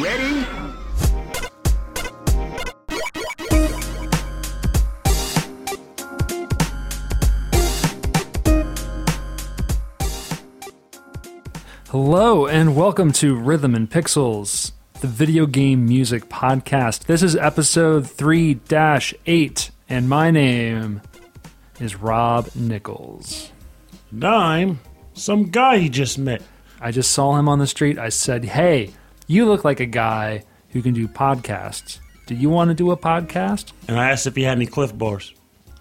Ready? Hello, and welcome to Rhythm and Pixels, the video game music podcast. This is episode 3 8, and my name is Rob Nichols. And I'm some guy he just met. I just saw him on the street. I said, Hey, you look like a guy who can do podcasts. Do you want to do a podcast? And I asked if he had any Clif Bars.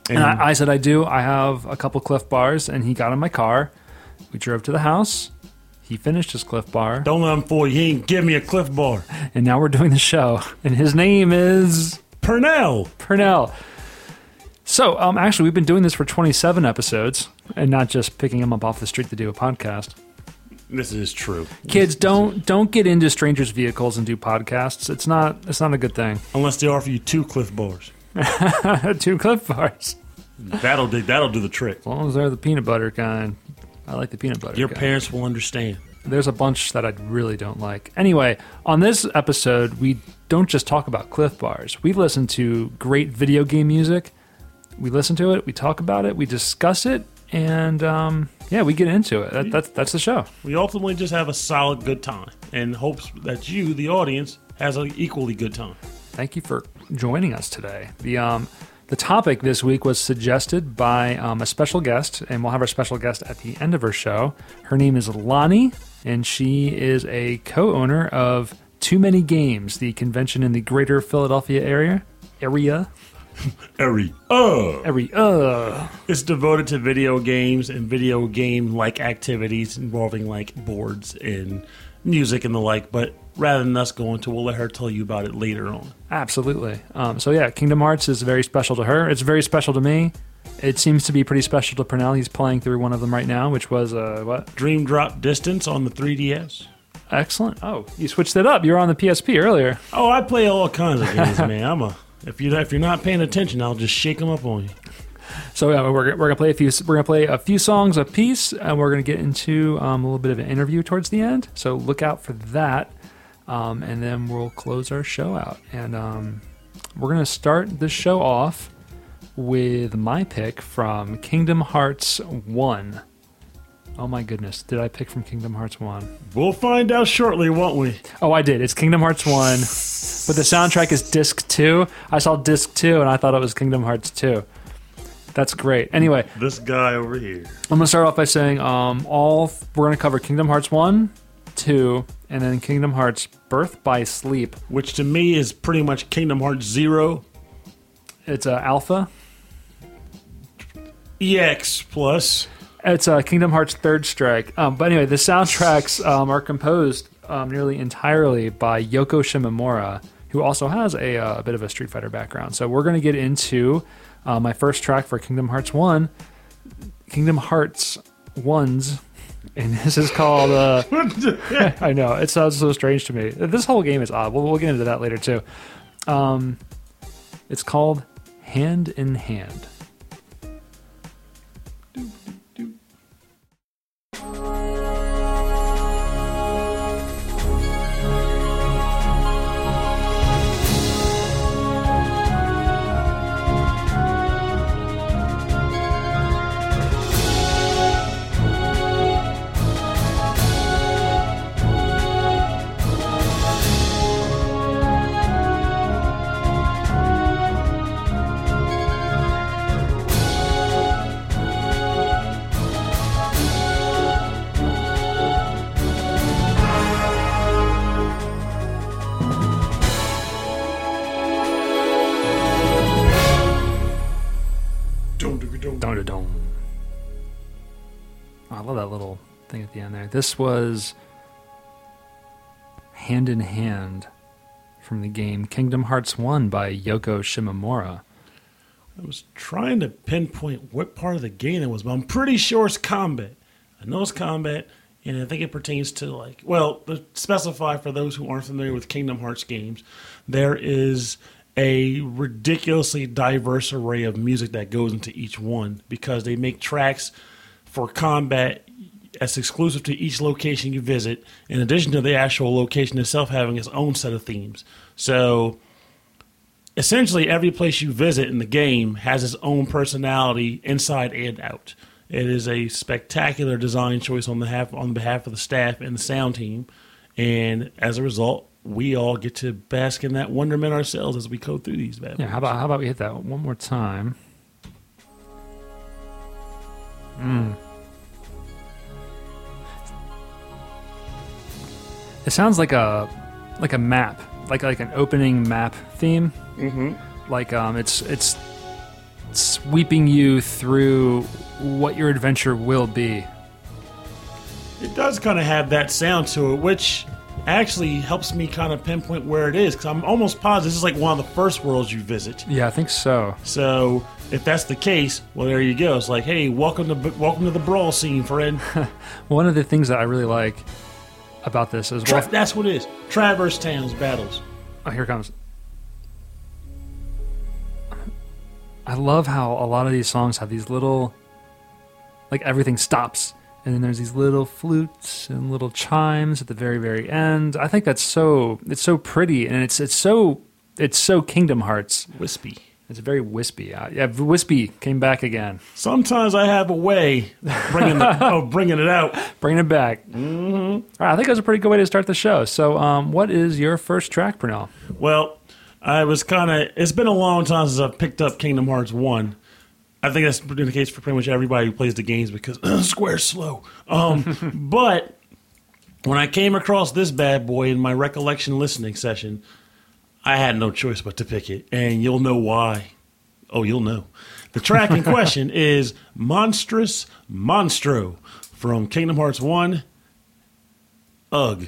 And, And I, I said, I do. I have a couple Clif Bars, and he got in my car. We drove to the house. He finished his Clif Bar, don't let him fool you. He ain't give me a Clif Bar. and now we're doing the show. And his name is Purnell. Purnell. So, um, actually, we've been doing this for 27 episodes, and not just picking him up off the street to do a podcast. This is true. Kids, don't don't get into strangers' vehicles and do podcasts. It's not it's not a good thing. Unless they offer you two Clif Bars. Two Clif Bars, That'll do, that'll do the trick. as long as they're the peanut butter kind. I like the peanut butter. Your kind. parents will understand. There's a bunch that I really don't like. Anyway, on this episode, we don't just talk about Clif Bars. We listen to great video game music. We listen to it, we talk about it, we discuss it, and um, yeah, we get into it. That, that's that's the show. We ultimately just have a solid good time and hopes that you, the audience, has an equally good time. Thank you for joining us today. The um, the topic this week was suggested by um, a special guest, and we'll have our special guest at the end of her show. Her name is Lonnie, and she is a co-owner of Too Many Games, the convention in the Greater Philadelphia area. Area, Every uh every uh. It's devoted to video games and video game like activities involving like boards and music and the like. But rather than us going to, we'll let her tell you about it later on. Absolutely. Um, so yeah, Kingdom Hearts is very special to her. It's very special to me. It seems to be pretty special to Purnell. He's playing through one of them right now, which was uh, what? Dream Drop Distance on the 3DS. Excellent. Oh, you switched it up. You were on the PSP earlier. Oh, I play all kinds of games, man. I'm a if you if you're not paying attention, I'll just shake them up on you. So yeah, we're, we're gonna play a few. We're gonna play a few songs a piece, and we're gonna get into um, a little bit of an interview towards the end. So look out for that, um, and then we'll close our show out. And um, we're gonna start the show off with my pick from Kingdom Hearts One. Oh my goodness, did I pick from Kingdom Hearts One? We'll find out shortly, won't we? Oh, I did. It's Kingdom Hearts 1, but the soundtrack is disc 2. I saw disc 2 and I thought it was Kingdom Hearts 2. That's great. Anyway, This guy over here. I'm going to start off by saying um, all we're going to cover Kingdom Hearts 1, 2, and then Kingdom Hearts Birth by Sleep. Which to me is pretty much Kingdom Hearts Zero It's uh, Alpha. EX plus. It's uh, Kingdom Hearts Third Strike. Um, but anyway, the soundtracks um, are composed um, nearly entirely by Yoko Shimomura, who also has a, uh, a bit of a Street Fighter background. So we're going to get into uh, my first track for Kingdom Hearts 1, Kingdom Hearts 1's. And this is called. Uh, I know it sounds so strange to me. This whole game is odd. We'll, we'll get into that later too. Um, it's called Hand in Hand. This was Hand in Hand from the game Kingdom Hearts 1 by Yoko Shimomura. I was trying to pinpoint what part of the game it was, but I'm pretty sure it's combat. I know it's combat, and I think it pertains to like well, specify for those who aren't familiar with Kingdom Hearts games, there is a ridiculously diverse array of music that goes into each one because they make tracks for combat that's exclusive to each location you visit, in addition to the actual location itself having its own set of themes. So essentially, every place you visit in the game has its own personality inside and out. It is a spectacular design choice on the half, on behalf of the staff and the sound team, and as a result, we all get to bask in that wonderment ourselves as we go through these. Bad Yeah, how about how about we hit that one more time? Mm. It sounds like a like a map, like like an opening map theme. Mm-hmm. Like um, it's it's sweeping you through what your adventure will be. It does kind of have that sound to it, which actually helps me kind of pinpoint where it is because I'm almost positive this is like one of the first worlds you visit. Yeah, I think so. So if that's the case, well, there you go. It's like, hey, welcome to welcome to the brawl scene, friend. One of the things that I really like about this is Tra- well, that's what it is. Traverse Towns battles. Oh, here it comes. I love how a lot of these songs have these little, like everything stops, and then there's these little flutes and little chimes at the very, very end. I think that's so it's so pretty, and it's it's so it's so Kingdom Hearts. Wispy. It's very wispy. Uh, yeah, wispy came back again, Sometimes I have a way of bringing, the, of bringing it out. bringing it back. Mm-hmm. All right, I think that was a pretty good way to start the show. So, um, what is your first track, Pernell? Well, I was kind of. It's been a long time since I've picked up Kingdom Hearts One. I think that's been the case for pretty much everybody who plays the games because Square's slow. Um, but when I came across this bad boy in my recollection listening session, I had no choice but to pick it, and you'll know why. Oh, you'll know. The track in question is Monstrous Monstro from Kingdom Hearts 1. Ugh.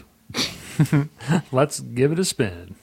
Let's give it a spin.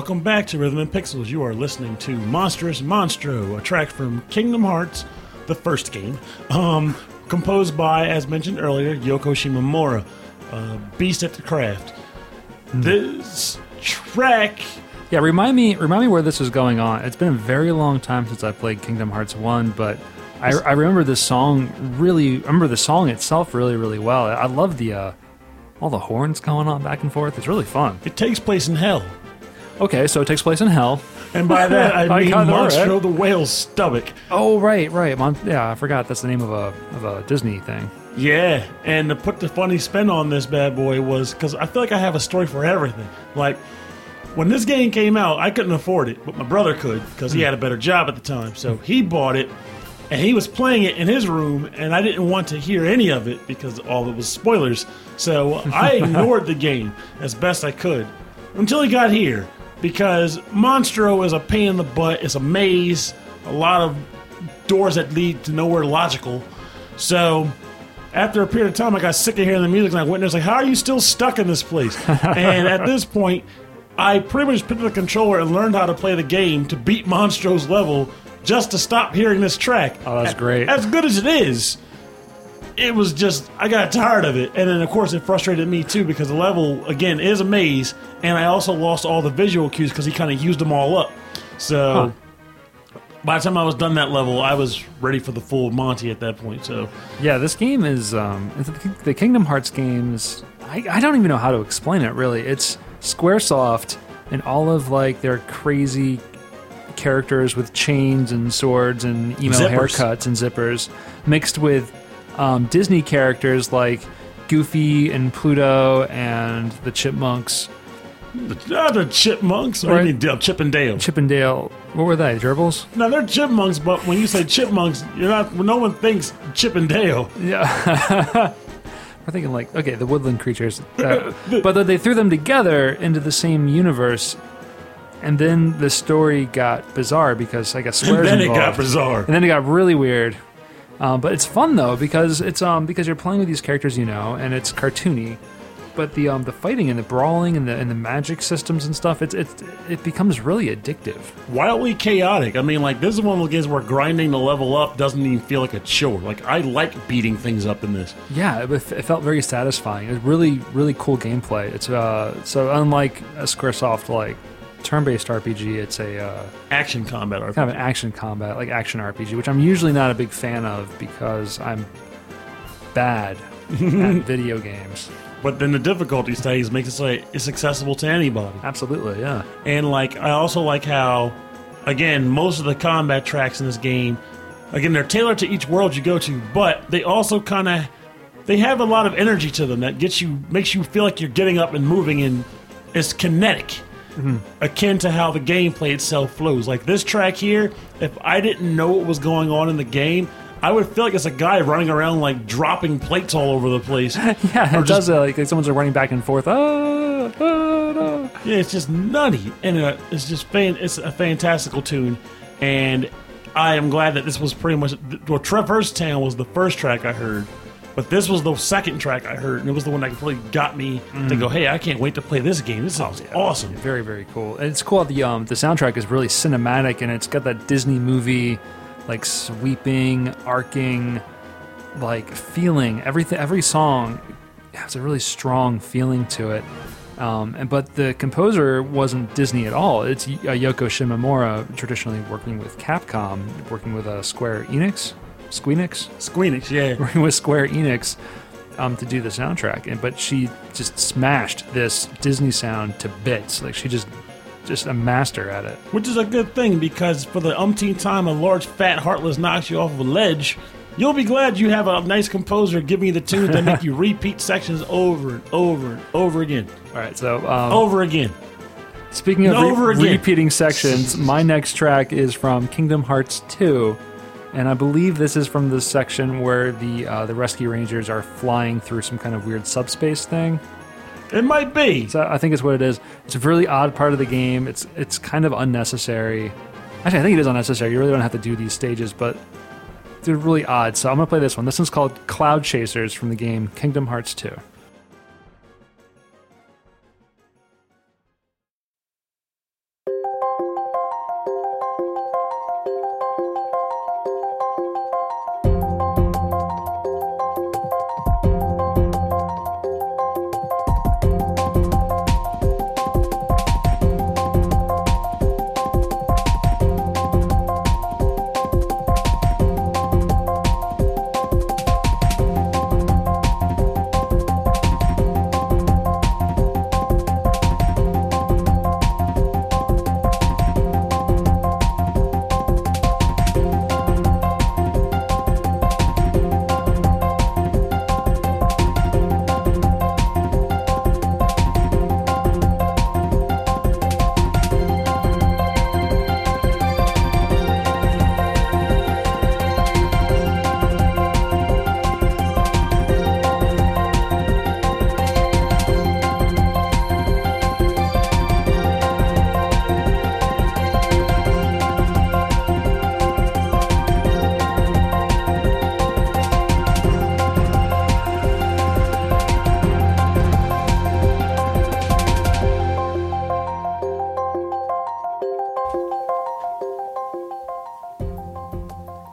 Welcome back to Rhythm and Pixels. You are listening to Monstrous Monstro, a track from Kingdom Hearts, the first game, um, composed by, as mentioned earlier, Yoko Shimomura, uh, Beast at the Craft. This track, Yeah, remind me remind me where this is going on. It's been a very long time since I played Kingdom Hearts 1, but I, I remember this song really I remember the song itself really, really well. I love the uh, all the horns going on back and forth. It's really fun. it takes place in hell. Okay, so it takes place in hell. And by that, I I mean right. Monstro the Whale's stomach. Oh right, right. Mon- yeah, I forgot that's the name of a of a Disney thing. Yeah, and to put the funny spin on this bad boy was because I feel like I have a story for everything. Like when this game came out, I couldn't afford it, but my brother could because he hmm. had a better job at the time. So he bought it, and he was playing it in his room, and I didn't want to hear any of it because all it was spoilers. So I ignored the game as best I could until he got here because Monstro is a pain in the butt. It's a maze, a lot of doors that lead to nowhere logical. So after a period of time, I got sick of hearing the music, and I went there. I was like, "How are you still stuck in this place?" and at this point, I pretty much picked up the controller and learned how to play the game to beat Monstro's level just to stop hearing this track. Oh, that's great. As good as it is, it was just I got tired of it, and then of course it frustrated me too because the level again is a maze, and I also lost all the visual cues because he kind of used them all up. So by the time I was done that level, I was ready for the full Monty at that point. So Yeah, this game is um, the- the Kingdom Hearts games. I, I don't even know how to explain it. Really, it's SquareSoft and all of like their crazy characters with chains and swords and emo Zippers. haircuts and zippers, mixed with um, Disney characters like Goofy and Pluto and the Chipmunks, the, uh, the chipmunks, or Right. you mean Dale, Chip and Dale? Chip and Dale. What were they? Gerbils? No, they're chipmunks, but when you say chipmunks, you're not. No one thinks Chip and Dale. Yeah. We're thinking like, okay, the woodland creatures. Uh, but then they threw them together into the same universe. And then the story got bizarre because I guess Square's then it got bizarre. And then it got really weird. Um, but it's fun though because it's um because you're playing with these characters you know and it's cartoony. But the um the fighting and the brawling and the and the magic systems and stuff it's it's it becomes really addictive. wildly chaotic. I mean, like this is one of the games where grinding to level up doesn't even feel like a chore. Like I like beating things up in this. Yeah, it, it felt very satisfying. It was really, really cool gameplay. It's uh, so unlike a SquareSoft like turn-based RPG, it's a uh, Action combat RPG. kind of an action combat, like action RPG, which I'm usually not a big fan of because I'm bad at video games. But then the difficulty stage makes it so it's accessible to anybody. Absolutely, yeah. And like I also like how, again, most of the combat tracks in this game, again, they're tailored to each world you go to, but they also kind of they have a lot of energy to them that gets you makes you feel like you're getting up and moving and it's kinetic. Akin to how the gameplay itself flows. Like this track here, if I didn't know what was going on in the game, I would feel like it's a guy running around like dropping plates all over the place. Yeah, Or it just- does. Uh, like, like someone's running back and forth. Ah, ah, no. Yeah, it's just nutty, and uh, it's just fan. It's a fantastical tune, and I am glad that this was pretty much. Well, Traverse Town was the first track I heard, but this was the second track I heard, and it was the one that really got me to go, "Hey, I can't wait to play this game. This sounds awesome." Very, very cool. And it's cool. The um, the soundtrack is really cinematic, and it's got that Disney movie, like sweeping, arcing, like feeling. Everything, every song has a really strong feeling to it. Um, and but the composer wasn't Disney at all. It's uh, Yoko Shimomura, traditionally working with Capcom, working with uh, Square Enix, Squeenix, Squeenix, yeah. working with Square Enix um, to do the soundtrack, and but she just smashed this Disney sound to bits. Like she just just a master at it. Which is a good thing because for the umpteenth time a large fat heartless knocks you off of a ledge, you'll be glad you have a nice composer giving you the tunes that make you repeat sections over and over and over again, All right, so um, over again. speaking of re- again. repeating sections, my next track is from Kingdom Hearts 2. And I believe this is from the section where the uh, the rescue rangers are flying through some kind of weird subspace thing. It might be. So I think it's what it is. It's a really odd part of the game. It's it's kind of unnecessary. Actually, I think it is unnecessary. You really don't have to do these stages, but they're really odd. So I'm gonna play this one. This one's called Cloud Chasers from the game Kingdom Hearts 2.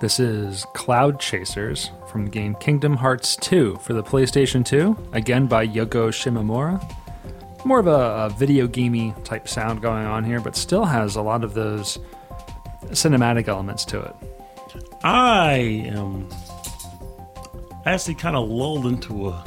This is Cloud Chasers from the game Kingdom Hearts 2 for the PlayStation 2, again by Yoko Shimomura. More of a, a video gamey type sound going on here, but still has a lot of those cinematic elements to it. I am actually kind of lulled into a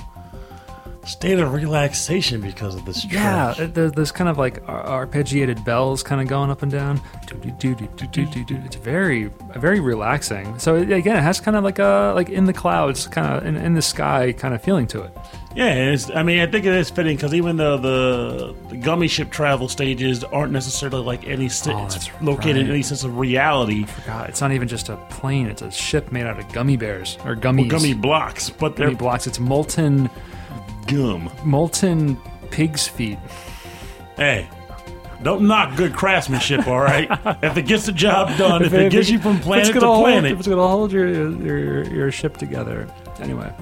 state of relaxation because of this track. Yeah, there's kind of like ar- arpeggiated bells kind of going up and down. It's very, very relaxing. So it- again, it has kind of like a like in the clouds, kind of in, in the sky kind of feeling to it. Yeah, it's, I mean, I think it is fitting because even though the, the gummy ship travel stages aren't necessarily like any st- Oh, it's located in any sense of reality, God, it's not even just a plane; it's a ship made out of gummy bears or gummies. gummy blocks, but they're gummy blocks. It's molten, gum. molten pig's feet. Hey, don't knock good craftsmanship, all right? if it gets the job done, if, it gets you from if planet to hold- planet, if it's gonna hold your your your ship together. Anyway,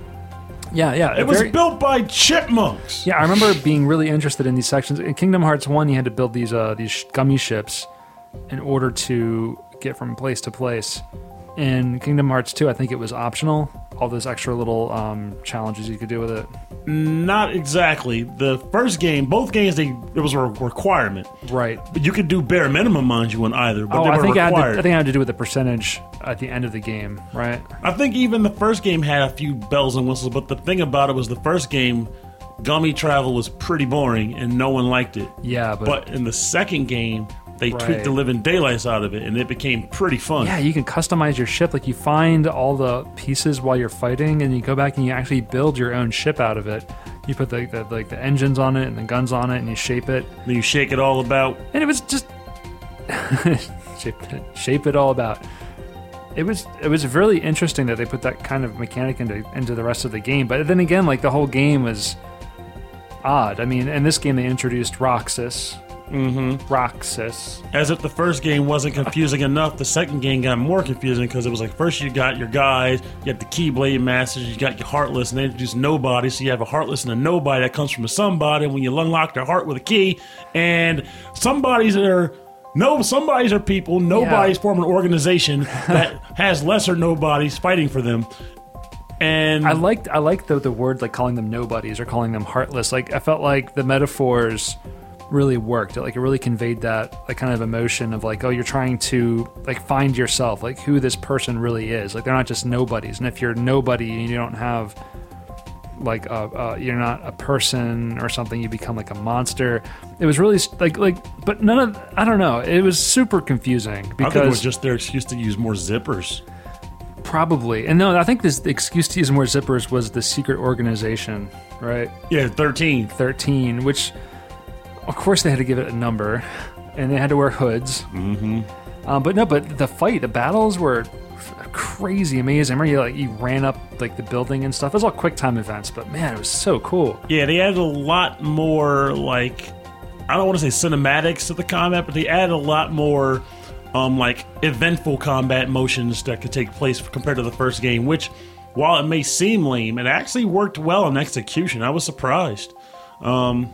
yeah, yeah. it was very- built by chipmunks. Yeah, I remember being really interested in these sections. In Kingdom Hearts One, you had to build these uh, these gummy ships in order to get from place to place. In Kingdom Hearts Two, I think it was optional. All those extra little um, challenges you could do with it. Not exactly. The first game, both games, they it was a requirement. Right. But you could do bare minimum, mind you, on either. But Oh, they I were think I had, to, I think I had to do with the percentage at the end of the game, right? I think even the first game had a few bells and whistles, but the thing about it was the first game, gummy travel was pretty boring and no one liked it. Yeah, but, But in the second game, they Right. tweaked the living daylights out of it and it became pretty fun. yeah, you can customize your ship. Like you find all the pieces while you're fighting, and you go back and you actually build your own ship out of it. You put the, the like the engines on it and the guns on it, and you shape it. Then you shake it all about. and it was just shape, it, shape it all about. It was it was really interesting that they put that kind of mechanic into into the rest of the game. But then again, like the whole game was odd. I mean, in this game they introduced Roxas. Mm-hmm. Roxas. As if the first game wasn't confusing enough, the second game got more confusing because it was like first you got your guys, you got the Keyblade Masters, you got your Heartless, and they introduced Nobody. So you have a Heartless and a Nobody that comes from a Somebody. When you unlock their heart with a key, and somebody's are no somebody's are people, nobody's form an organization that has lesser nobodies fighting for them. And I liked I liked the the word like calling them nobodies or calling them heartless. Like I felt like the metaphors really worked. It, like it really conveyed that like kind of emotion of like oh you're trying to like find yourself like who this person really is. Like they're not just nobodies. And if you're nobody and you don't have like a, uh, you're not a person or something you become like a monster it was really like like but none of i don't know it was super confusing I because it was just their excuse to use more zippers. probably and no i think this the excuse to use more zippers was the secret organization right Yeah, thirteen. 13 which of course they had to give it a number and they had to wear hoods mm-hmm. um, but no but the fight the battles were crazy amazing I remember you like you ran up like the building and stuff it was all quick time events but man it was so cool Yeah, they added a lot more like I don't want to say cinematics to the combat, but they added a lot more um like eventful combat motions that could take place compared to the first game, which while it may seem lame, it actually worked well in execution. I was surprised. Um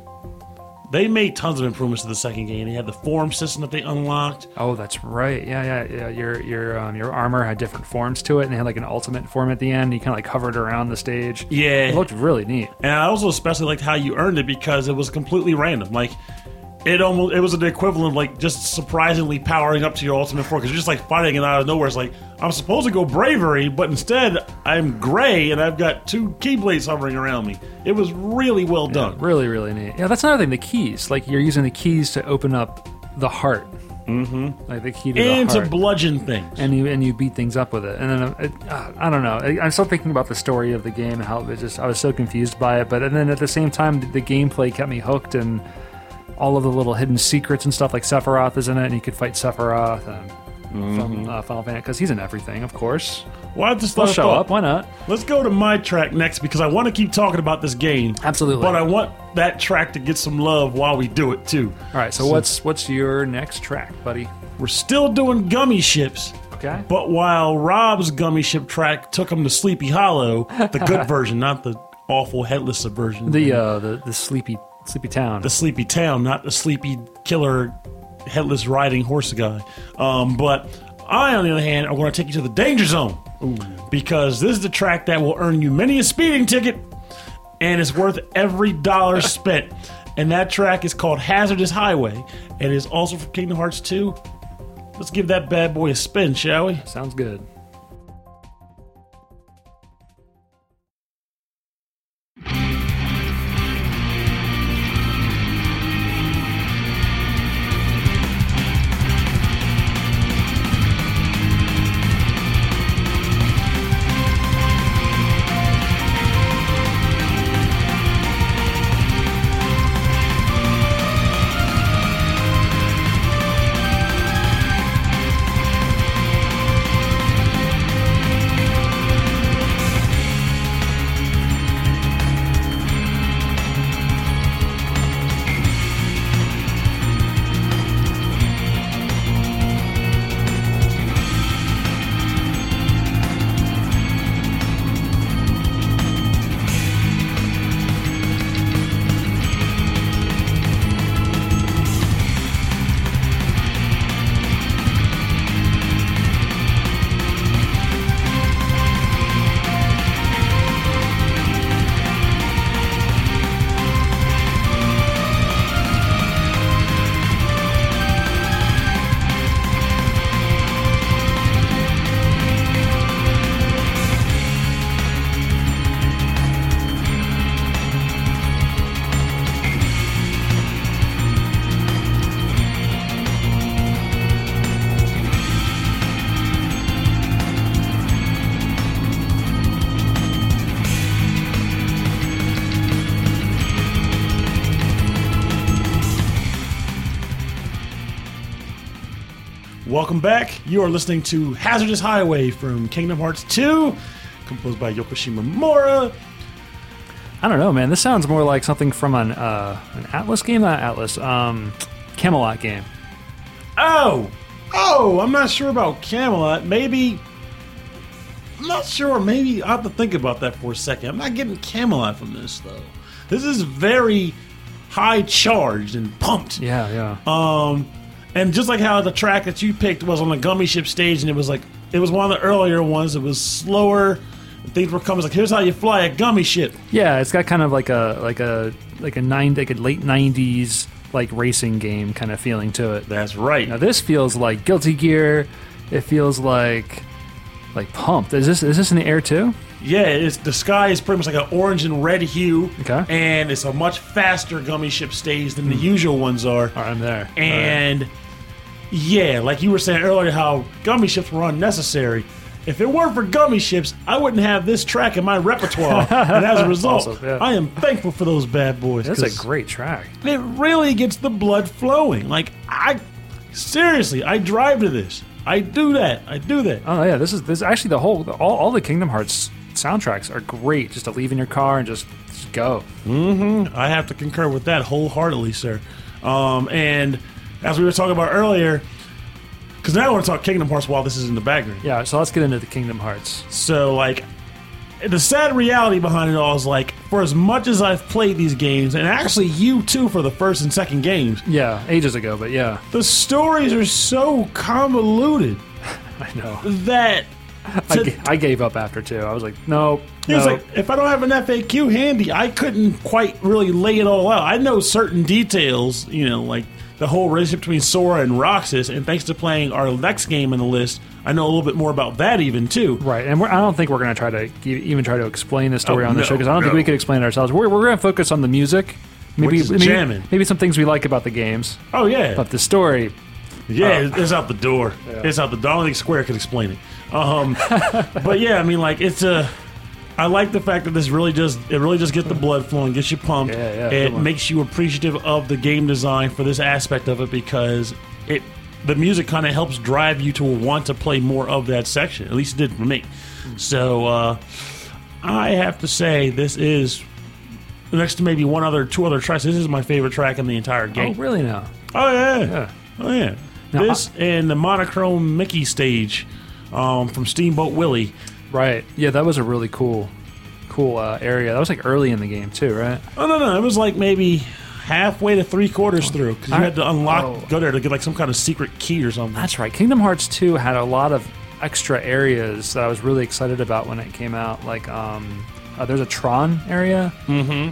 they made tons of improvements to the second game. They had the form system that they unlocked. Oh, that's right. Yeah, yeah, yeah. Your your um, your armor had different forms to it, and they had like an ultimate form at the end. You kind of like hovered around the stage. Yeah. it looked really neat. And I also especially liked how you earned it because it was completely random. Like it almost it was an equivalent of like just surprisingly powering up to your ultimate form because you're just like fighting and out of nowhere. It's like I'm supposed to go bravery, but instead I'm gray and I've got two keyblades hovering around me. It was really well done. Really, really neat. Yeah, that's another thing. The keys, like you're using the keys to open up the heart. Mm-hmm. Like the key to And the to bludgeon things. and you and you beat things up with it. And then uh, it, uh, I don't know. I, I'm still thinking about the story of the game and how it just I was so confused by it. But and then at the same time, the, the gameplay kept me hooked and all of the little hidden secrets and stuff. Like Sephiroth is in it, and you could fight Sephiroth and from uh, Final Fantasy because he's in everything, of course. well, I just He'll thought, show up. Why not? Let's go to my track next because I want to keep talking about this game. Absolutely. But I want that track to get some love while we do it too. All right. So, what's what's your next track, buddy? We're still doing gummy ships. Okay. But while Rob's gummy ship track took him to Sleepy Hollow, the good version, not the awful headless version, The uh the the sleepy sleepy town. the Sleepy Town, not the Sleepy Killer headless riding horse guy. Um, but I, on the other hand, are going to take you to the danger zone because this is the track that will earn you many a speeding ticket, and it's worth every dollar spent. And that track is called Hazardous Highway, and is also from Kingdom Hearts 2. Let's give that bad boy a spin, shall we? Sounds good. Welcome back. You are listening to Hazardous Highway from Kingdom Hearts 2, composed by Yoko Shimomura. I don't know, man. This sounds more like something from an uh, an Atlus game, not Atlus, um, Camelot game. Oh! Oh, I'm not sure about Camelot. Maybe. I'm not sure. Maybe I'll have to think about that for a second. I'm not getting Camelot from this, though. This is very high charged and pumped. Yeah, yeah. Um, and just like how the track that you picked was on the gummy ship stage, and it was like it was one of the earlier ones. It was slower. Things were coming. It's like here's how you fly a gummy ship. Yeah, it's got kind of like a like a like a nine like a late '90s like racing game kind of feeling to it. That's right. Now this feels like Guilty Gear. It feels like like pumped. Is this is this in the air too? Yeah, it's the sky is pretty much like an orange and red hue. Okay. And it's a much faster gummy ship stage than the usual ones are. All right, I'm there. And yeah, like you were saying earlier, how gummy ships were unnecessary. If it weren't for gummy ships, I wouldn't have this track in my repertoire. and as a result, Awesome, yeah. I am thankful for those bad boys. That's a great track. It really gets the blood flowing. Like I, seriously, I drive to this. I do that. I do that. Oh yeah, this is this actually the whole all, all the Kingdom Hearts soundtracks are great. Just to leave in your car and just, just go. Mm-hmm. I have to concur with that wholeheartedly, sir. Um, and as we were talking about earlier, because now I want to talk Kingdom Hearts while this is in the background. Yeah, so let's get into the Kingdom Hearts. So, like, the sad reality behind it all is like, for as much as I've played these games, and actually you too for the first and second games, Yeah, ages ago, but yeah, the stories are so convoluted I know. that. I, ga- I gave up after two. I was like, nope, It's no. like if I don't have an FAQ handy, I couldn't quite really lay it all out. I know certain details, you know, like the whole relationship between Sora and Roxas, and thanks to playing our next game in the list, I know a little bit more about that even too. Right, and we're, I don't think we're going to try to even try to explain the story Oh, on the no, show because I don't think we could explain it ourselves. We're, we're going to focus on the music, maybe maybe, maybe some things we like about the games, Oh yeah, but the story. yeah, Oh. it's- out the door. It's out the door. I don't think Square could explain it. Um, but yeah, I mean, like it's a. I like the fact that this really just it really just gets the blood flowing, gets you pumped. Yeah, yeah, it makes you appreciative of the game design for this aspect of it because it the music kind of helps drive you to want to play more of that section. At least it did for me. So uh, I have to say this is next to maybe one other two other tracks. This is my favorite track in the entire game. Oh, really now? Oh yeah. Yeah. Oh yeah. Now, this and the monochrome Mickey stage um, from Steamboat Willie. Right. Yeah, that was a really cool, cool uh, area. That was like early in the game too, right? Oh no no, it was like maybe halfway to three quarters through because you had to unlock, Oh. go there to get like some kind of secret key or something. That's right. Kingdom Hearts 2 had a lot of extra areas that I was really excited about when it came out. Like, um, uh, there's a Tron area,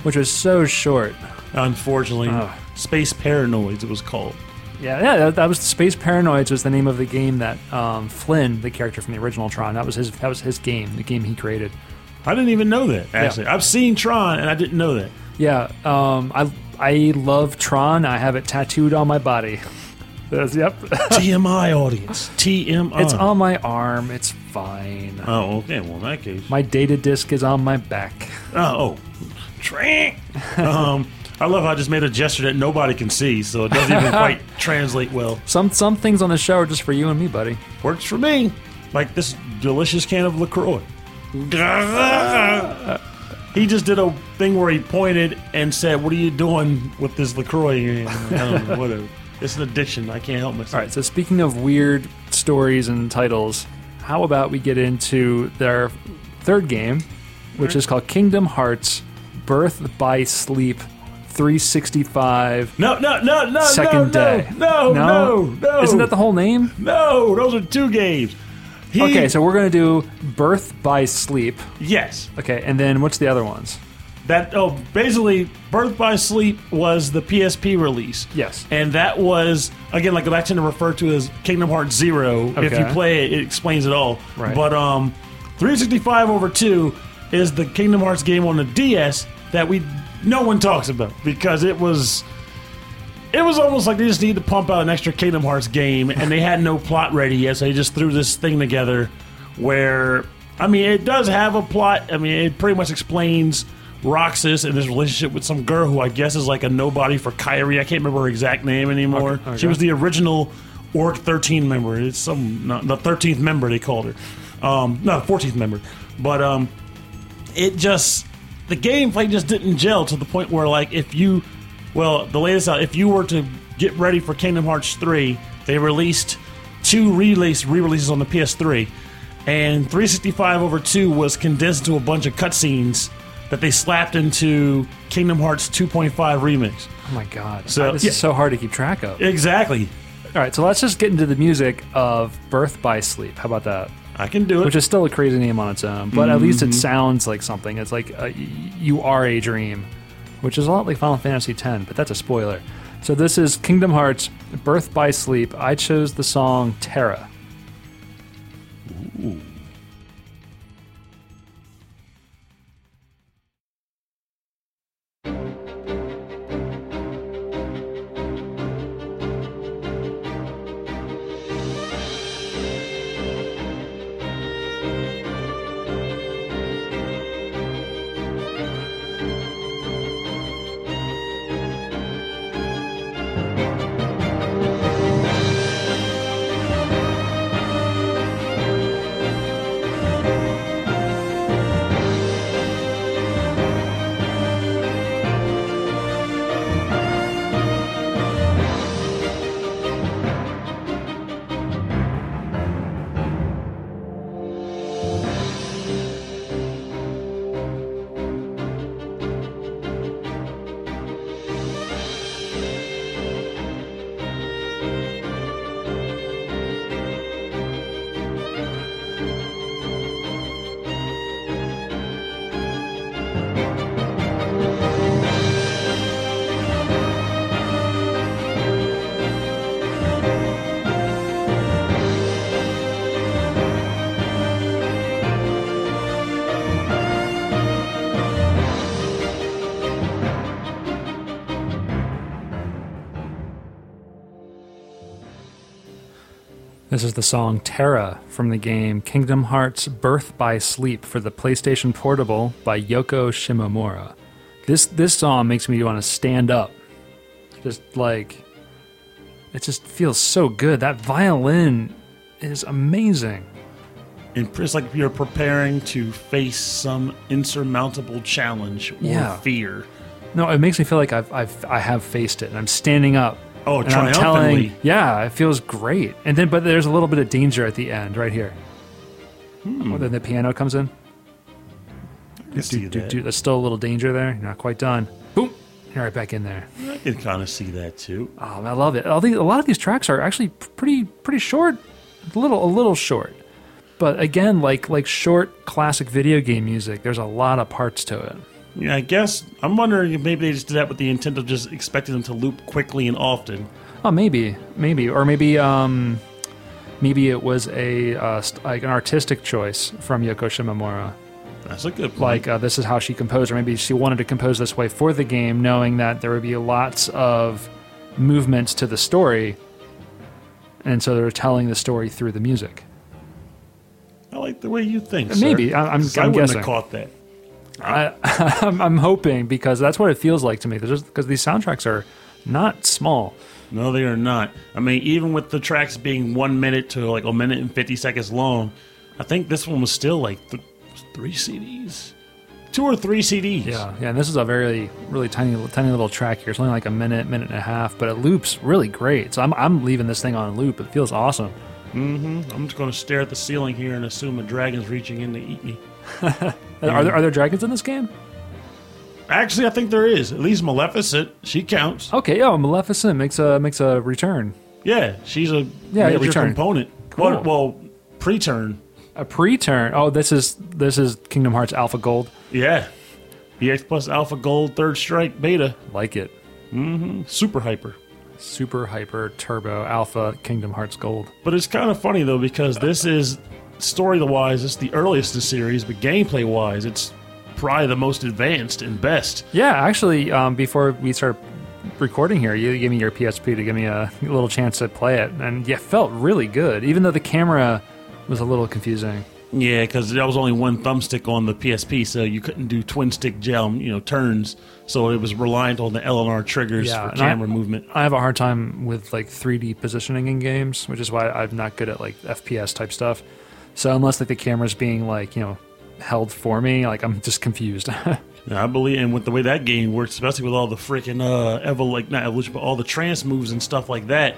which was so short. Unfortunately. Space Paranoids it was called. Yeah, yeah, that, that was Space Paranoids was the name of the game that um, Flynn, the character from the original Tron, that was his that was his game, the game he created. I didn't even know that. Actually, I've seen Tron and I didn't know that. Yeah, um, I I love Tron. I have it tattooed on my body. That's- yep, TMI audience. TMI. it's on my arm. It's fine. Oh, okay. Well, in that case. My data disc is on my back. Oh, oh. Trank. um, I love how I just made a gesture that nobody can see, so it doesn't even quite translate well. Some some things on the show are just for you and me, buddy. Works for me. Like this delicious can of LaCroix. he just did a thing where he pointed and said, What are you doing with this LaCroix? I don't know, whatever. It's an addiction. I can't help myself. All right. So speaking of weird stories and titles, how about we get into their third game, which is called Kingdom Hearts: Birth by Sleep 365. No, no, no, no, Second no, day. No, no, no, no. Isn't that the whole name? No, those are two games. He, Okay, so we're gonna do Birth by Sleep. yes, Okay, and then what's the other ones? that oh, basically, Birth by Sleep was the PSP release. Yes. and that was again like I tend to refer to as Kingdom Hearts Zero. If you play it, it explains it all. Right. But um, 365 over two is the Kingdom Hearts game on the DS that we no one talks about because it was. It was almost like they just needed to pump out an extra Kingdom Hearts game, and they had no plot ready yet, so they just threw this thing together. Where I mean, it does have a plot. I mean, it pretty much explains Roxas and his relationship with some girl who I guess is like a nobody for Kairi. I can't remember her exact name anymore. Okay, okay. She was the original Orc 13 member. It's some not, the 13th member they called her. Um, no, 14th member. But um, it just the gameplay just didn't gel to the point where like if you well the latest out if you were to get ready for Kingdom Hearts 3 they released two release re-releases on the PS3 and 365 over 2 was condensed to a bunch of cutscenes that they slapped into Kingdom Hearts 2.5 remix Oh my god. So- this yeah. is so hard to keep track of. exactly All right, so let's just get into the music of Birth by Sleep. How about that? I can do it Which is still a crazy name on its own, but at least it sounds like something. It's like uh, y- you are a dream, which is a lot like Final Fantasy X, but that's a spoiler. So this is Kingdom Hearts: Birth by Sleep. I chose the song Terra. This is the song Terra from the game Kingdom Hearts Birth by Sleep for the PlayStation Portable by Yoko Shimomura. This this song makes me want to stand up. Just like it just feels so good. That violin is amazing. It's like you're preparing to face some insurmountable challenge or Yeah. fear. No, it makes me feel like I've, I've I have faced it and I'm standing up. Oh, and I'm triumphantly. telling, yeah, it feels great. And then, but there's a little bit of danger at the end, right here. Hmm. When the piano comes in. I can see Do, that. do, there's still a little danger there. You're not quite done. Boom. You're right back in there. I can kind of see that too. Oh, I love it. These, a lot of these tracks are actually pretty pretty short, a little a little short. But again, like like short classic video game music, there's a lot of parts to it. Yeah, I guess I'm wondering if maybe they just did that with the intent of just expecting them to loop quickly and often. Oh, maybe, maybe, or maybe, um, maybe it was a uh, st- like an artistic choice from Yoko Shimomura. That's a good point. Like uh, this is how she composed, or maybe she wanted to compose this way for the game, knowing that there would be lots of movements to the story, and so they're telling the story through the music. I like the way you think. Maybe. sir. I- I'm I wouldn't guessing. have caught that. I, I'm, I'm hoping because that's what it feels like to me. Because these soundtracks are not small. No, they are not. I mean, even with the tracks being one minute to like a minute and fifty seconds long, I think this one was still like th- three CDs, two or three CDs. Yeah, yeah. And this is a very, really tiny, tiny little track here. It's only like a minute, minute and a half, but it loops really great. So I'm, I'm leaving this thing on loop. It feels awesome. Mm-hmm. I'm just going to stare at the ceiling here and assume a dragon's reaching in to eat me. Are there are there dragons in this game? Actually, I think there is. At least Maleficent, she counts. Okay, oh, Maleficent makes a makes a return. Yeah, she's a Yeah, major return. component. Cool. Well, well, pre-turn. A pre-turn. Oh, this is this is Kingdom Hearts Alpha Gold. Yeah, EX plus Alpha Gold Third Strike Beta Like it. Mhm. Super Hyper. Super Hyper Turbo Alpha Kingdom Hearts Gold. But it's kind of funny though because this is story-wise, it's the earliest in the series, but gameplay-wise, it's probably the most advanced and best. Yeah, actually, um, before we start recording here, you gave me your PSP to give me a little chance to play it, and yeah, it felt really good, even though the camera was a little confusing. Yeah, because there was only one thumbstick on the PSP, so you couldn't do twin stick gel, you know, turns. So it was reliant on the LNR triggers Yeah, for and I- camera movement. I have a hard time with like 3D positioning in games, which is why I'm not good at like FPS type stuff. So unless like the camera's being like you know held for me, like I'm just confused. Yeah, I believe, and with the way that game works, especially with all the freaking uh, evol like not evolution, but all the trance moves and stuff like that,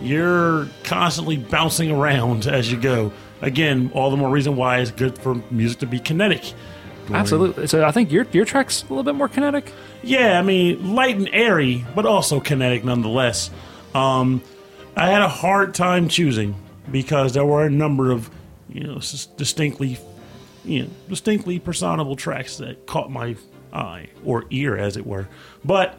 you're constantly bouncing around as you go. Again, all the more reason why it's good for music to be kinetic. Absolutely. So I think your your track's a little bit more kinetic. Yeah, I mean, light and airy, but also kinetic nonetheless. Um, I had a hard time choosing because there were a number of, you know, distinctly, you know, distinctly personable tracks that caught my eye or ear, as it were. But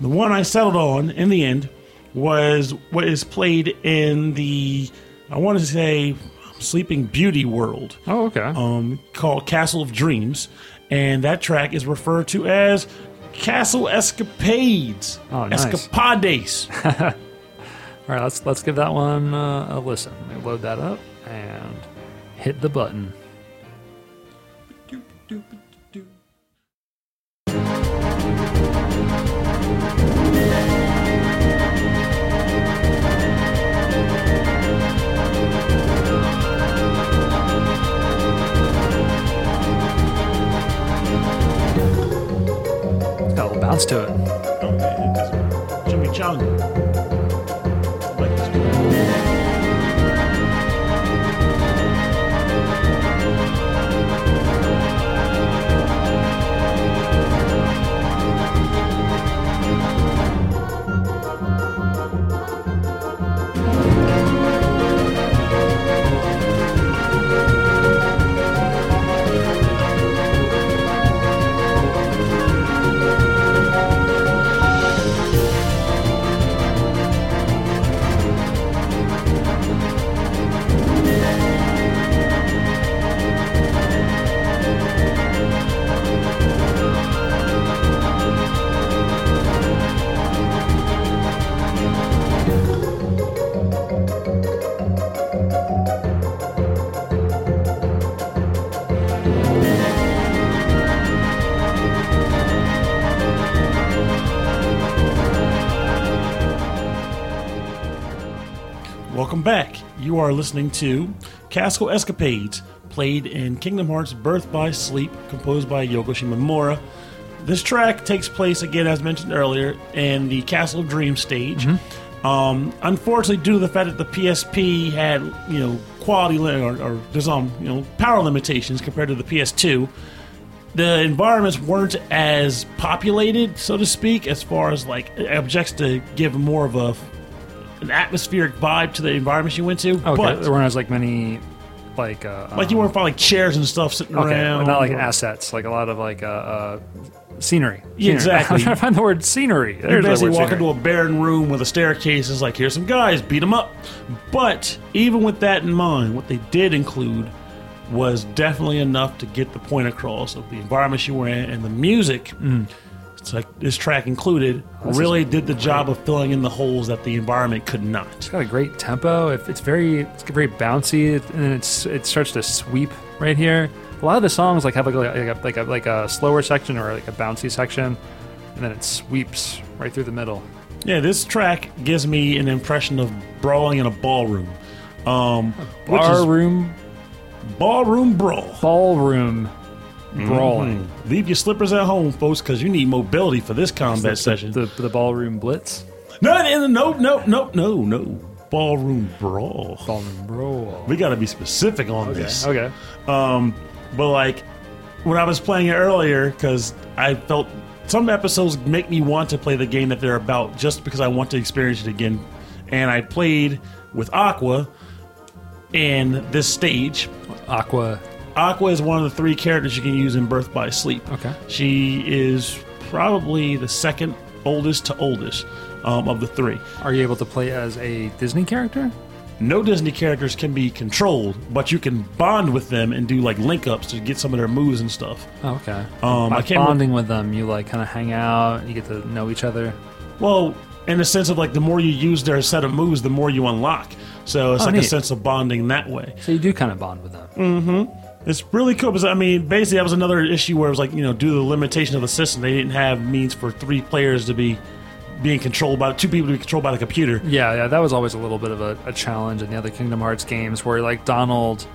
the one I settled on in the end was what is played in the, I want to say, Sleeping Beauty world Oh, okay. um, called Castle of Dreams, and that track is referred to as Castle Escapades. Oh, nice. Escapades. All right, let's let's give that one uh, a listen. Let me load that up and hit the button. Got a little bounce to it. Okay, it doesn't. Jimmy Chung. Welcome back. You are listening to Castle Escapades, played in Kingdom Hearts Birth by Sleep, composed by Yoko Shimomura. This track takes place, again, as mentioned earlier, in the Castle of Dreams stage. Um, unfortunately, due to the fact that the PSP had, you know, quality li- or, or there's um, you know, power limitations compared to the PS2, the environments weren't as populated, so to speak, as far as like objects to give more of a an atmospheric vibe to the environments you went to. Okay, But there weren't as like many, like uh, like you weren't finding like chairs and stuff sitting okay, around. not like or- assets, like a lot of like uh, uh scenery. Yeah, exactly. I'm trying to find the word scenery. You There's the basically walk scenery. into a barren room with a staircase. It's like, here's some guys, beat them up. But even with that in mind, what they did include was definitely enough to get the point across of the environment you were in and the music. Mm. It's like this track included really did the job of filling in the holes that the environment could not. It's got a great tempo. If it's very, it's very bouncy, and then it's it starts to sweep right here. A lot of the songs like have like a, like a like a like a slower section or like a bouncy section, and then it sweeps right through the middle. Yeah, this track gives me an impression of brawling in a ballroom. Um, which is Barroom, ballroom brawl. ballroom, brawling. Leave your slippers at home, folks, because you need mobility for this combat session. The, the ballroom blitz, No, no, no, no, no, no, no. Ballroom brawl. ballroom brawl. We got to be specific on this. Okay. Um, but like when I was playing it earlier, because I felt some episodes make me want to play the game that they're about just because I want to experience it again. And I played with Aqua in this stage. Aqua. Aqua is one of the three characters you can use in Birth by Sleep. Okay. She is probably the second oldest to oldest um, of the three. Are you able to play as a Disney character? No Disney characters can be controlled, but you can bond with them and do like link ups to get some of their moves and stuff. Oh, okay. Um, By I can't bonding with them, you like kind of hang out. You get to know each other. Well, in the sense of like the more you use their set of moves, the more you unlock. So it's Oh, like a neat. sense of bonding that way. So you do kind of bond with them. It's really cool because I mean, basically, that was another issue where it was like you know, due to the limitation of the system, they didn't have means for three players to be being controlled by two people to be controlled by the computer. Yeah, yeah, that was always a little bit of a, a challenge in the other Kingdom Hearts games, where like Donald,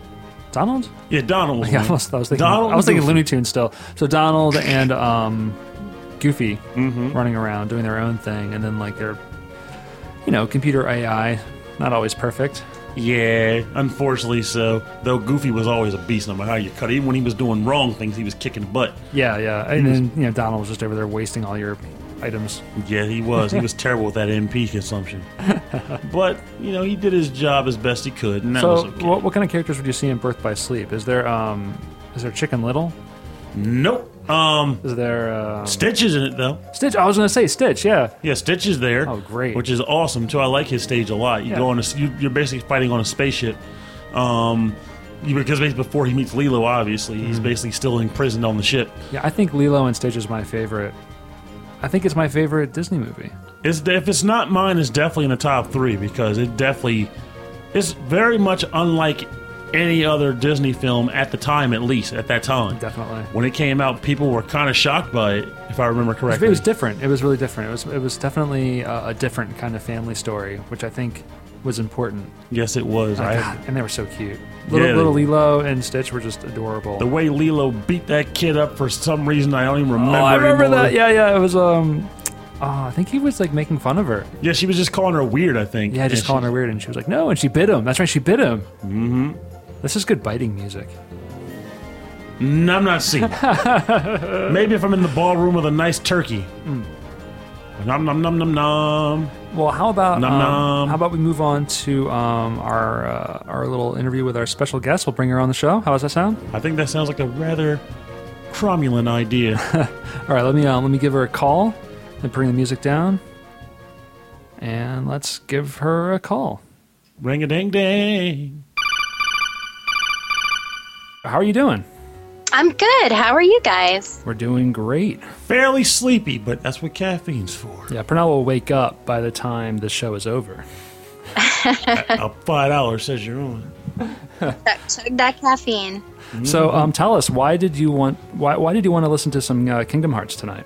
Donald, Yeah, Donald. Yeah, I was, I was thinking, Donald I was thinking Looney Tunes still. So Donald and um, Goofy Mm-hmm. running around doing their own thing, and then like their, you know, computer AI, not always perfect. Yeah, unfortunately so. Though Goofy was always a beast, no matter how you cut. it. Even when he was doing wrong things, he was kicking butt. Yeah, yeah, and then you know Donald was just over there wasting all your items. Yeah, he was. He was terrible with that MP consumption. but you know, he did his job as best he could, and that so, was okay. what, what kind of characters would you see in Birth by Sleep? Is there um, is there Chicken Little? nope. Um, Is there um, Stitch is in it though. Stitch? I was gonna say Stitch. Yeah. Yeah, Stitch is there. Oh, great. Which is awesome too. I like his stage a lot. You Yeah. go on a, you, you're basically fighting on a spaceship. Um, you, because basically before he meets Lilo, obviously Mm-hmm. he's basically still imprisoned on the ship. Yeah, I think Lilo and Stitch is my favorite. I think it's my favorite Disney movie. It's, if it's not mine, it's definitely in the top three because it definitely it's very much unlike any other Disney film at the time, at least at that time. Definitely. When it came out, people were kind of shocked by it, if I remember correctly. It was different. It was really different. It was it was definitely a, a different kind of family story, which I think was important. yes, it was. Oh, I, and they were so cute. Little, Yeah, little Lilo and Stitch were just adorable. the way Lilo beat that kid up for some reason, I don't even remember. oh, I remember anymore. that. Yeah, yeah. It was um. Oh, I think he was like making fun of her. Yeah, she was just calling her weird. I think. Yeah, just And calling she- her weird, and she was like, "No," and she bit him. That's right, she bit him. Mm-hmm. This is good biting music. Mm, I'm not seeing. Maybe if I'm in the ballroom with a nice turkey. Mm. Nom nom nom nom nom. Well, how about Nom um, nom. how about we move on to um, our uh, our little interview with our special guest? We'll bring her on the show. How does that sound? I think that sounds like a rather cromulent idea. All right, let me uh, let me give her a call and bring the music down, and let's give her a call. Ring a ding ding. How are you doing? I'm good. How are you guys? We're doing great. Fairly sleepy, but that's what caffeine's for. Yeah, Pernell will wake up by the time the show is over. a five dollars says you're on. Chug that caffeine. So, um, tell us why did you want why why did you want to listen to some uh, Kingdom Hearts tonight?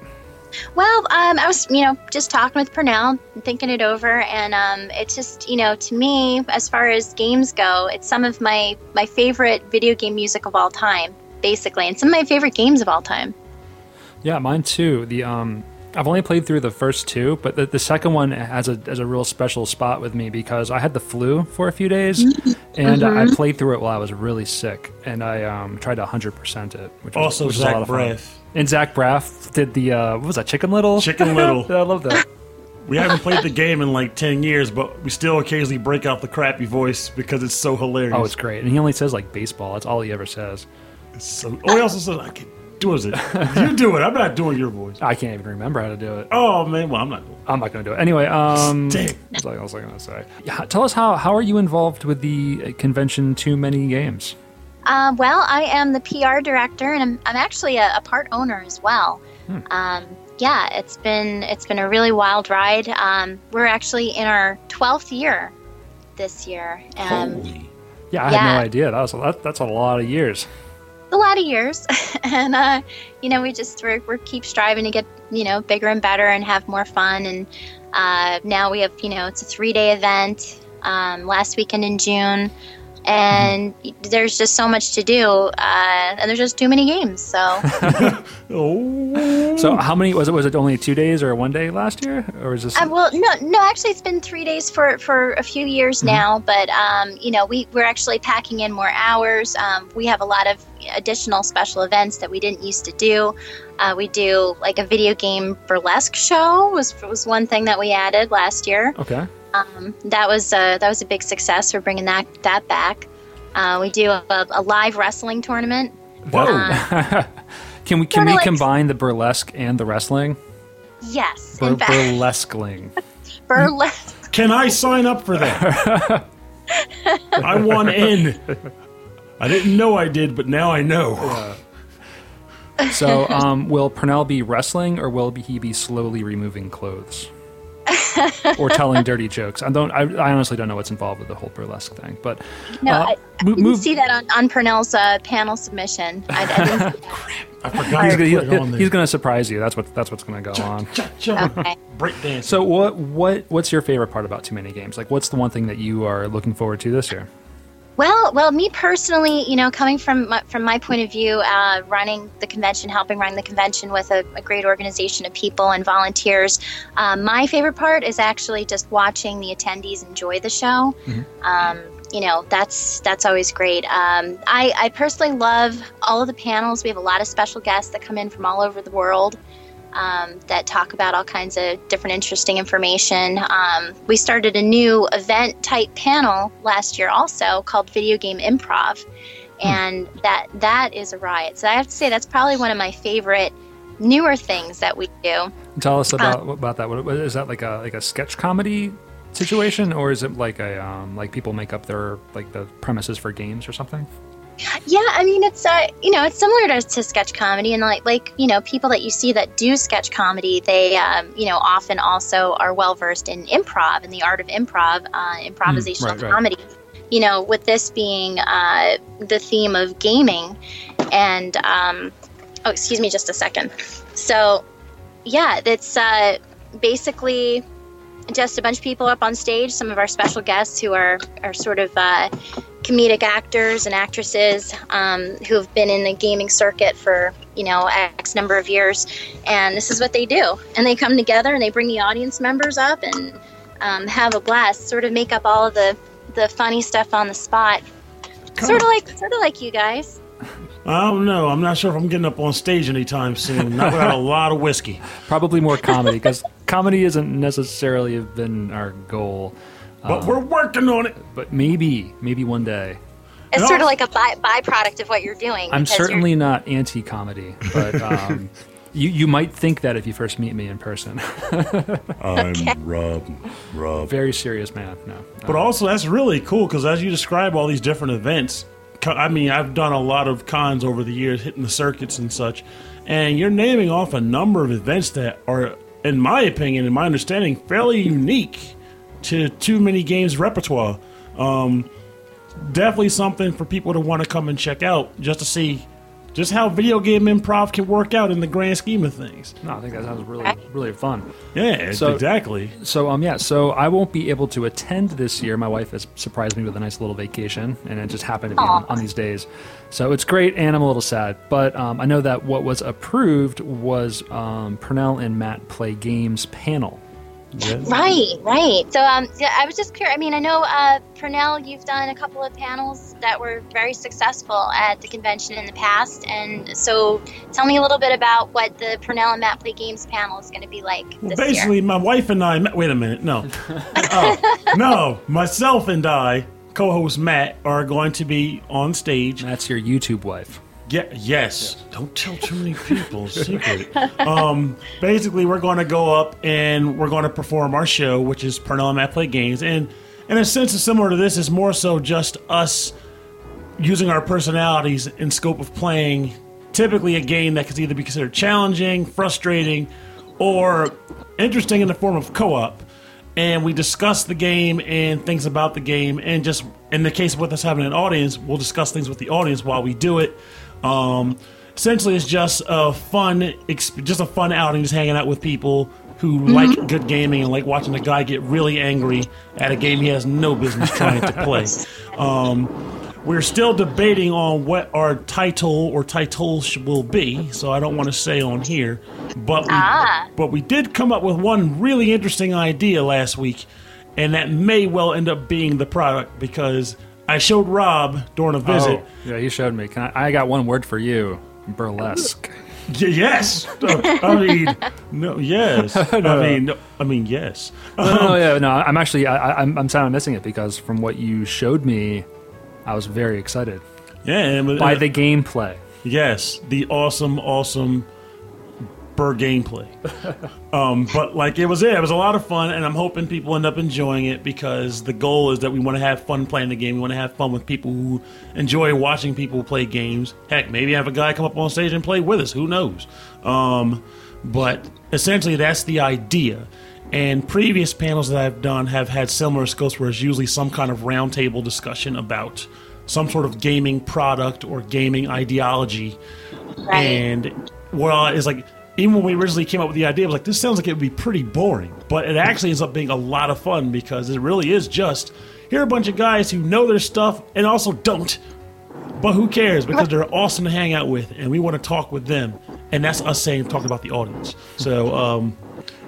Well, um, I was, you know, just talking with Purnell, and thinking it over, and um, it's just, you know, to me, as far as games go, it's some of my my favorite video game music of all time, basically, and some of my favorite games of all time. Yeah, mine too. The um, I've only played through the first two, but the, the second one has a has a real special spot with me because I had the flu for a few days, and I played through it while I was really sick, and I um, tried to hundred percent it, which was, Also, which was a Zach lot of fun. Braff. And Zach Braff did the uh, what was that Chicken Little? Chicken Little. yeah, I love that. We haven't played the game in like 10 years, but we still occasionally break out the crappy voice because it's so hilarious. Oh, it's great, and he only says like baseball. That's all he ever says. It's so, oh, he also says, I can do it. You do it. I'm not doing your voice. I can't even remember how to do it. Oh, man. Well, I'm not. I'm not going to do it anyway. Um, Dang. That's I was going to say. Yeah, tell us how how are you involved with the convention? Too many games. Um, well, I am the PR director, and I'm, I'm actually a, a part owner as well. Um, yeah, it's been it's been a really wild ride. Um, we're actually in our 12th year this year. Um, Holy. Yeah, I Yeah. had no idea. That was that, that's a lot of years. a lot of years and uh, you know we just we're, we keep striving to get you know bigger and better and have more fun and uh, now we have you know it's a three day event um, last weekend in june and there's just so much to do uh, and there's just too many games so Oh. So how many was it? Was it only two days or one day last year, or is this? Uh, well, no, no. Actually, it's been three days for for a few years now. But um, you know, we we're actually packing in more hours. Um, we have a lot of additional special events that we didn't used to do. Uh, we do like a video game burlesque show was was one thing that we added last year. okay. Um, that was uh, that was a big success. We're bringing that that back. Uh, we do a, a live wrestling tournament. Whoa. Can we can we like- combine the burlesque and the wrestling? Yes, Bur- in burlesque. Can I sign up for that? I want in. I didn't know I did, but now I know. So, um, will Purnell be wrestling, or will he be slowly removing clothes, or telling dirty jokes? I don't. I, I honestly don't know what's involved with the whole burlesque thing. But No, uh, I, I mo- didn't see that on, on Purnell's uh, panel submission. I, I didn't see that. I forgot he's gonna, put on he's going to surprise you. That's what that's what's going to go on. Cha-cha. Okay. Break dance. So, what what what's your favorite part about Too Many Games? Like, what's the one thing that you are looking forward to this year? Well, well, me personally, you know, coming from my, from my point of view, uh, running the convention, helping run the convention with a, a great organization of people and volunteers, um, my favorite part is actually just watching the attendees enjoy the show. Um, you know, that's that's always great. Um, I, I personally love all of the panels. We have a lot of special guests that come in from all over the world. Um, that talk about all kinds of different interesting information. Um, we started a new event type panel last year also called Video Game Improv, and that that is a riot. So I have to say that's probably one of my favorite newer things that we do. Tell us about about that. What, what, is that like a like a sketch comedy situation, or is it like a um, like people make up their like the premises for games or something? Yeah, I mean it's uh you know it's similar to, to sketch comedy and like like you know people that you see that do sketch comedy they um, you know often also are well versed in improv and the art of improv uh, improvisational right, right. comedy. You know, with this being uh, the theme of gaming, and um, oh excuse me just a second. So yeah, it's uh, basically just a bunch of people up on stage. Some of our special guests who are are sort of uh, comedic actors and actresses um, who have been in the gaming circuit for you know x number of years and this is what they do and they come together and they bring the audience members up and um, have a blast sort of make up all of the the funny stuff on the spot sort of like sort of like you guys I don't know. I'm not sure if I'm getting up on stage anytime soon. Not without a lot of whiskey. Probably more comedy because comedy isn't necessarily been our goal, But we're working on it. but maybe maybe one day. it's No. sort of like a by, byproduct of what you're doing I'm because you're- certainly not anti-comedy, but um, you you might think that if you first meet me in person. I'm Rob. Rob. Very serious man. No, no. But also, that's really cool because as you describe all these different events, I mean, I've done a lot of cons over the years, hitting the circuits and such, and you're naming off a number of events that are, in my opinion, in my understanding, fairly unique to too many games repertoire. Um, definitely something for people to want to come and check out just to see just how video game improv can work out in the grand scheme of things. No, I think that sounds really really fun. Yeah, So- exactly. So um yeah, so I won't be able to attend this year. My wife has surprised me with a nice little vacation, and it just happened to be on, on these days. So it's great, and I'm a little sad. But um, I know that what was approved was um, Purnell and Matt play games panel. Yeah. Right, right. So, um, yeah, I was just curious. I mean, I know, uh, Purnell, you've done a couple of panels that were very successful at the convention in the past, and so tell me a little bit about what the Purnell and Matt Play Games panel is going to be like Well, this basically, year. my wife and I. met- Wait a minute. No. oh, no. Myself and I, co host Matt, are going to be on stage. That's your YouTube wife. Yeah, yes. Don't tell too many people. Secret. um, basically, we're going to go up and we're going to perform our show, which is Purnell and Matt Play Games. And in a sense, it's similar to this. It's more so just us using our personalities in scope of playing typically a game that could either be considered challenging, frustrating, or interesting in the form of co-op. And we discuss the game and things about the game, and just in the case of with us having an audience, we'll discuss things with the audience while we do it. Um, essentially, it's just a fun, exp- just a fun outing, just hanging out with people who like good gaming and like watching a guy get really angry at a game he has no business trying to play. Um, we're still debating on what our title or titles will be, so I don't want to say on here. But we, Ah. but we did come up with one really interesting idea last week, and that may well end up being the product because I showed Rob during a visit. Oh, yeah, you showed me. Can I, I got one word for you: burlesque. Y- yes, Uh, I mean, no, yes. I mean, no, I mean, yes. no, no, yeah, no. I'm actually, I, I- I'm, I'm sad I'm missing it because from what you showed me, I was very excited Yeah, and- by the gameplay. Yes, the awesome, awesome Burr gameplay. um, but like it was it. It was a lot of fun, and I'm hoping people end up enjoying it because the goal is that we want to have fun playing the game. We want to have fun with people who enjoy watching people play games. Heck, maybe have a guy come up on stage and play with us. Who knows? Um, but essentially, that's the idea. And previous panels that I've done have had similar scopes where it's usually some kind of roundtable discussion about some sort of gaming product or gaming ideology. Right. And well, it's like even when we originally came up with the idea, I was like, this sounds like it would be pretty boring. But it actually ends up being a lot of fun because it really is just here are a bunch of guys who know their stuff and also don't. But who cares? Because they're awesome to hang out with, and we want to talk with them. And that's us saying talking about the audience. So um,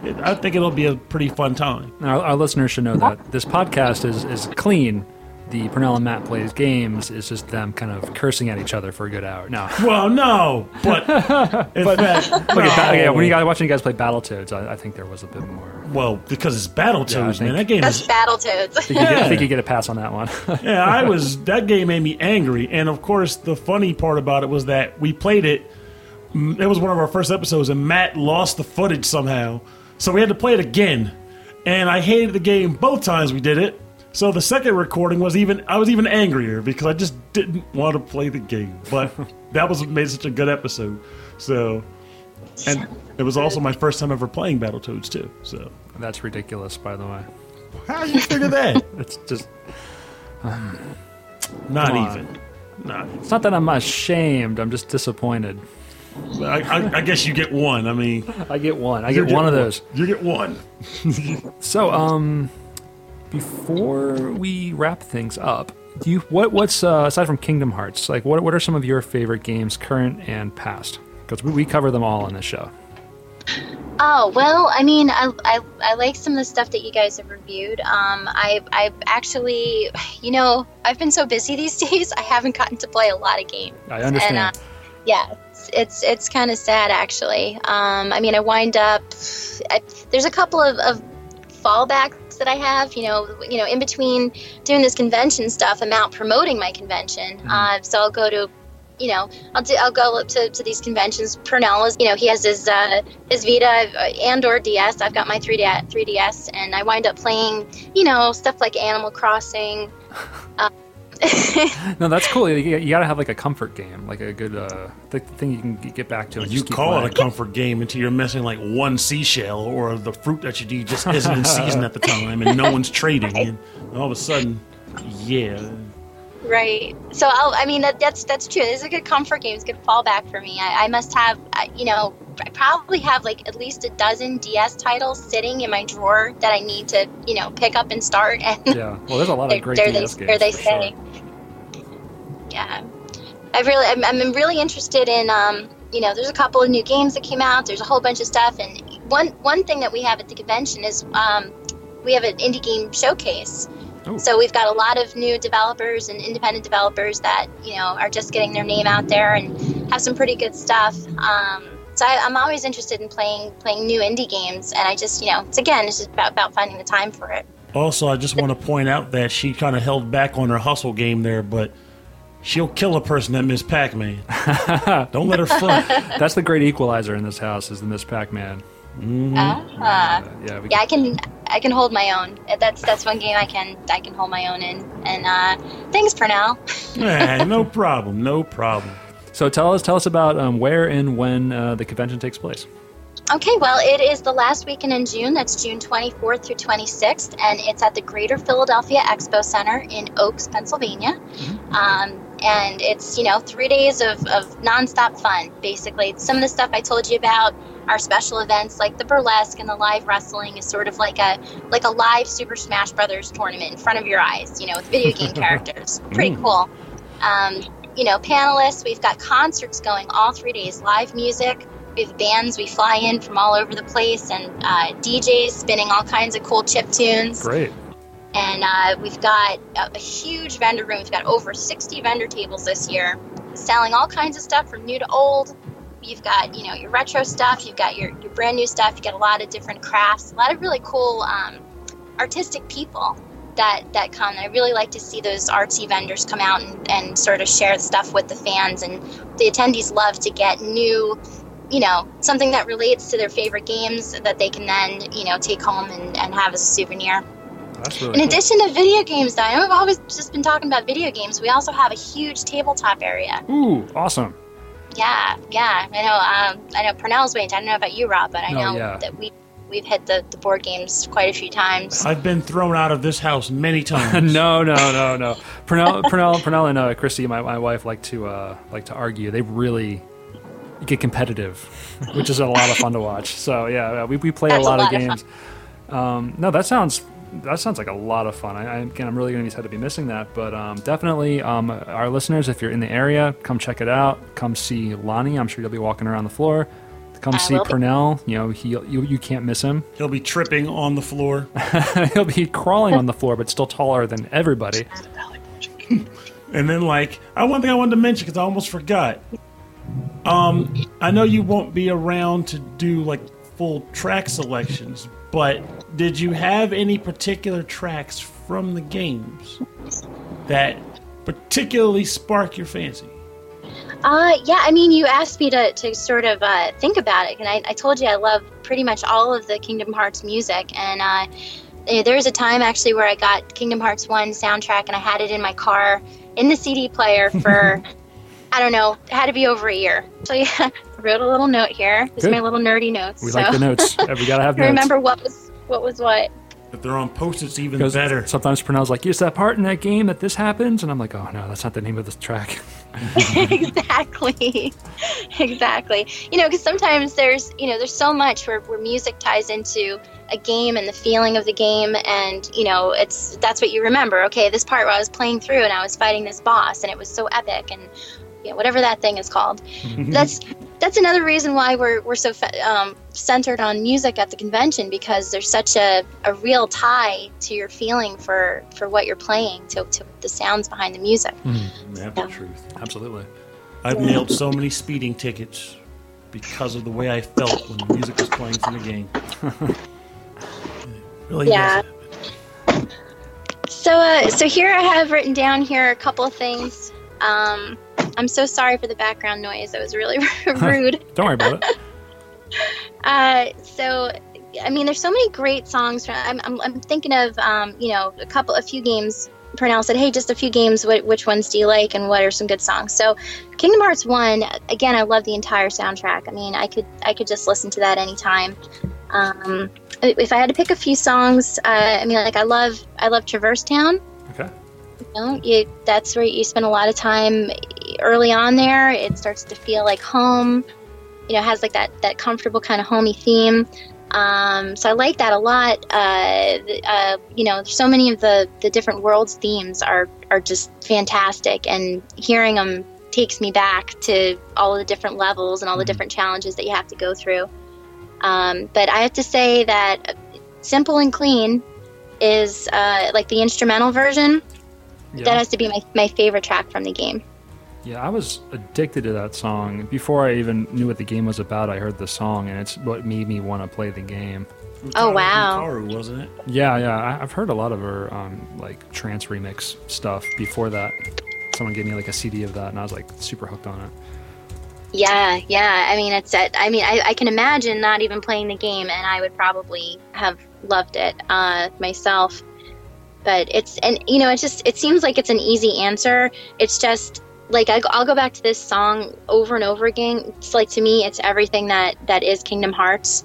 it, I think it'll be a pretty fun time. Our, our listeners should know that this podcast is, is clean. The Purnell and Matt plays games is just them kind of cursing at each other for a good hour. No, Well, no, but in fact, Okay, no. ba- yeah, when you guys watching you guys play Battletoads, I, I think there was a bit more. well, because it's Battletoads, Yeah, think- man. That game That's is Battletoads. I think, you, get, I think you get a pass on that one. yeah, I was that game made me angry, and of course, the funny part about it was that we played it. It was one of our first episodes, and Matt lost the footage somehow, so we had to play it again. And I hated the game both times we did it. So the second recording was even I was even angrier because I just didn't want to play the game. But that was what made such a good episode. So, and it was also my first time ever playing Battletoads too. So, That's ridiculous, by the way. how did you figure that? It's just Not Come on. even. Not. it's not that I'm ashamed. I'm just disappointed. I, I, I guess you get one. I mean, I get one. I you get one of those. You get one. So, um, before we wrap things up, do you what what's uh, aside from Kingdom Hearts? Like, what what are some of your favorite games, current and past? Because we, we cover them all on this show. Oh well, I mean, I, I, I like some of the stuff that you guys have reviewed. Um, I I've actually, you know, I've been so busy these days. I haven't gotten to play a lot of games. I understand. And, uh, yeah, it's it's, it's kind of sad actually. Um, I mean, I wind up. I, there's a couple of, of fallbacks that I have. You know, you know, in between doing this convention stuff, I'm out promoting my convention. Uh, so I'll go to. You know, I'll do, I'll go up to, to these conventions. Purnell is, you know, he has his uh, his Vita and or DS. I've got my 3D 3DS, and I wind up playing, you know, stuff like Animal Crossing. no, that's cool. You, you gotta have like a comfort game, like a good uh, th- thing you can g- get back to. And You just keep call playing. it a comfort game until you're missing like one seashell or the fruit that you need just isn't in season at the time and no one's trading. And all of a sudden, yeah. Right. So I'll, I mean that, that's that's true. This is a good comfort game. It's a good fallback for me. I, I must have, uh, you know, I probably have like at least a dozen DS titles sitting in my drawer that I need to, you know, pick up and start. And Yeah. Well, there's a lot of great there DS they, games. there they for say. sure. Yeah. I've really, I'm, I'm really interested in, um, you know, there's a couple of new games that came out. There's a whole bunch of stuff, and one one thing that we have at the convention is um, we have an indie game showcase. Ooh. So we've got a lot of new developers and independent developers that you know are just getting their name out there and have some pretty good stuff. Um, so I, I'm always interested in playing playing new indie games, and I just you know it's again it's just about, about finding the time for it. Also, I just want to point out that she kind of held back on her hustle game there, but she'll kill a person that Miss Pac-Man. Don't let her front. That's the great equalizer in this house is the Miss Pac-Man. Ah. Yeah. We, yeah, I can I can hold my own. That's that's one game I can I can hold my own in. And uh, thanks, Pernell. Eh, no problem, no problem. So tell us tell us about um, where and when uh, the convention takes place. Okay, well, it is the last weekend in June. That's June 24th through 26th, and it's at the Greater Philadelphia Expo Center in Oaks, Pennsylvania. Um, and it's you know three days of, of nonstop fun. Basically, some of the stuff I told you about our special events, like the burlesque and the live wrestling, is sort of like a like a live Super Smash Brothers tournament in front of your eyes. You know, with video game characters. Pretty cool. Um, you know, panelists. We've got concerts going all three days. Live music. We have bands. We fly in from all over the place, and uh, DJs spinning all kinds of cool chip tunes Great. And uh, we've got a, a huge vendor room. We've got over 60 vendor tables this year, selling all kinds of stuff from new to old. You've got, you know, your retro stuff. You've got your, your brand new stuff. You got a lot of different crafts. A lot of really cool um, artistic people that that come. I really like to see those artsy vendors come out and, and sort of share stuff with the fans. And the attendees love to get new, you know, something that relates to their favorite games that they can then, you know, take home and, and have as a souvenir. That's really In cool. addition to video games, though, I know I've always just been talking about video games. We also have a huge tabletop area. Ooh, awesome. Yeah, yeah. I know. Um, I know Purnell's wait. I don't know about you, Rob, but I Oh, know yeah. that we we've hit the, the board games quite a few times. I've been thrown out of this house many times. no, no, no, no. Pernell, Pernell, Pernell, and uh, Christy, my, my wife, like to uh, like to argue. They really get competitive, which is a lot of fun to watch. So yeah, we, we play a lot, a of lot of games. um, no, that sounds that sounds like a lot of fun. I, I, again, I'm really going to be sad to be missing that, but um, definitely, um, our listeners, if you're in the area, come check it out. Come see Lonnie. I'm sure you'll be walking around the floor. Come I see will be. Purnell. You know, he you, you can't miss him. He'll be tripping on the floor. He'll be crawling on the floor, but still taller than everybody. And then, like, I one thing I wanted to mention because I almost forgot. Um, I know you won't be around to do like full track selections, but did you have any particular tracks from the games that particularly spark your fancy? Uh, yeah. I mean, you asked me to, to sort of uh, think about it, and I, I told you I love pretty much all of the Kingdom Hearts music. And uh, eh, there was a time actually where I got Kingdom Hearts One soundtrack, and I had it in my car in the CD player for I don't know, it had to be over a year. So yeah, I wrote a little note here. This is my little nerdy notes. We so like the notes. we gotta have notes. remember what was what was what. If they're on post-its, even Because better. sometimes Purnell's like, "Is that part in that game that this happens," and I'm like, "Oh no, that's not the name of the track." exactly exactly you know because sometimes there's you know there's so much where, where music ties into a game and the feeling of the game and you know it's that's what you remember okay this part where i was playing through and i was fighting this boss and it was so epic and you know, whatever that thing is called that's that's another reason why we're, we're so fe- um, centered on music at the convention because there's such a, a real tie to your feeling for, for what you're playing to, to the sounds behind the music That's Yeah. the truth. Absolutely. I've nailed so many speeding tickets because of the way I felt when the music was playing from the game. really Yeah. So, uh, so here I have written down here a couple of things. Um, I'm so sorry for the background noise. That was really rude. Don't worry about it. Uh, so, I mean, there's so many great songs. From, I'm, I'm, I'm thinking of, um, you know, a couple, a few games. Purnell said, "Hey, just a few games. What, which ones do you like, and what are some good songs?" So, Kingdom Hearts One. Again, I love the entire soundtrack. I mean, I could, I could just listen to that anytime. Um, if I had to pick a few songs, uh, I mean, like I love, I love Traverse Town. You know, you, that's where you spend a lot of time early on there. It starts to feel like home. You know, has like that that comfortable kind of homey theme. Um, so I like that a lot. Uh, uh, you know, so many of the, the different worlds themes are, are just fantastic, and hearing them takes me back to all the different levels and all the different challenges that you have to go through. Um, but I have to say that Simple and Clean is uh, like the instrumental version. Yeah. That has to be my, my favorite track from the game. Yeah, I was addicted to that song before I even knew what the game was about. I heard the song, and it's what made me want to play the game. Oh, Utada wow. Hikaru, wasn't it? Yeah, yeah, I, I've heard a lot of her um, like trance remix stuff before that. Someone gave me like a CD of that, and I was like super hooked on it. Yeah, yeah. I mean, it's. I mean, I, I can imagine not even playing the game, and I would probably have loved it uh, myself. But it's and you know, it just it seems like it's an easy answer. It's just like I, I'll go back to this song over and over again. It's like to me, it's everything that that is Kingdom Hearts.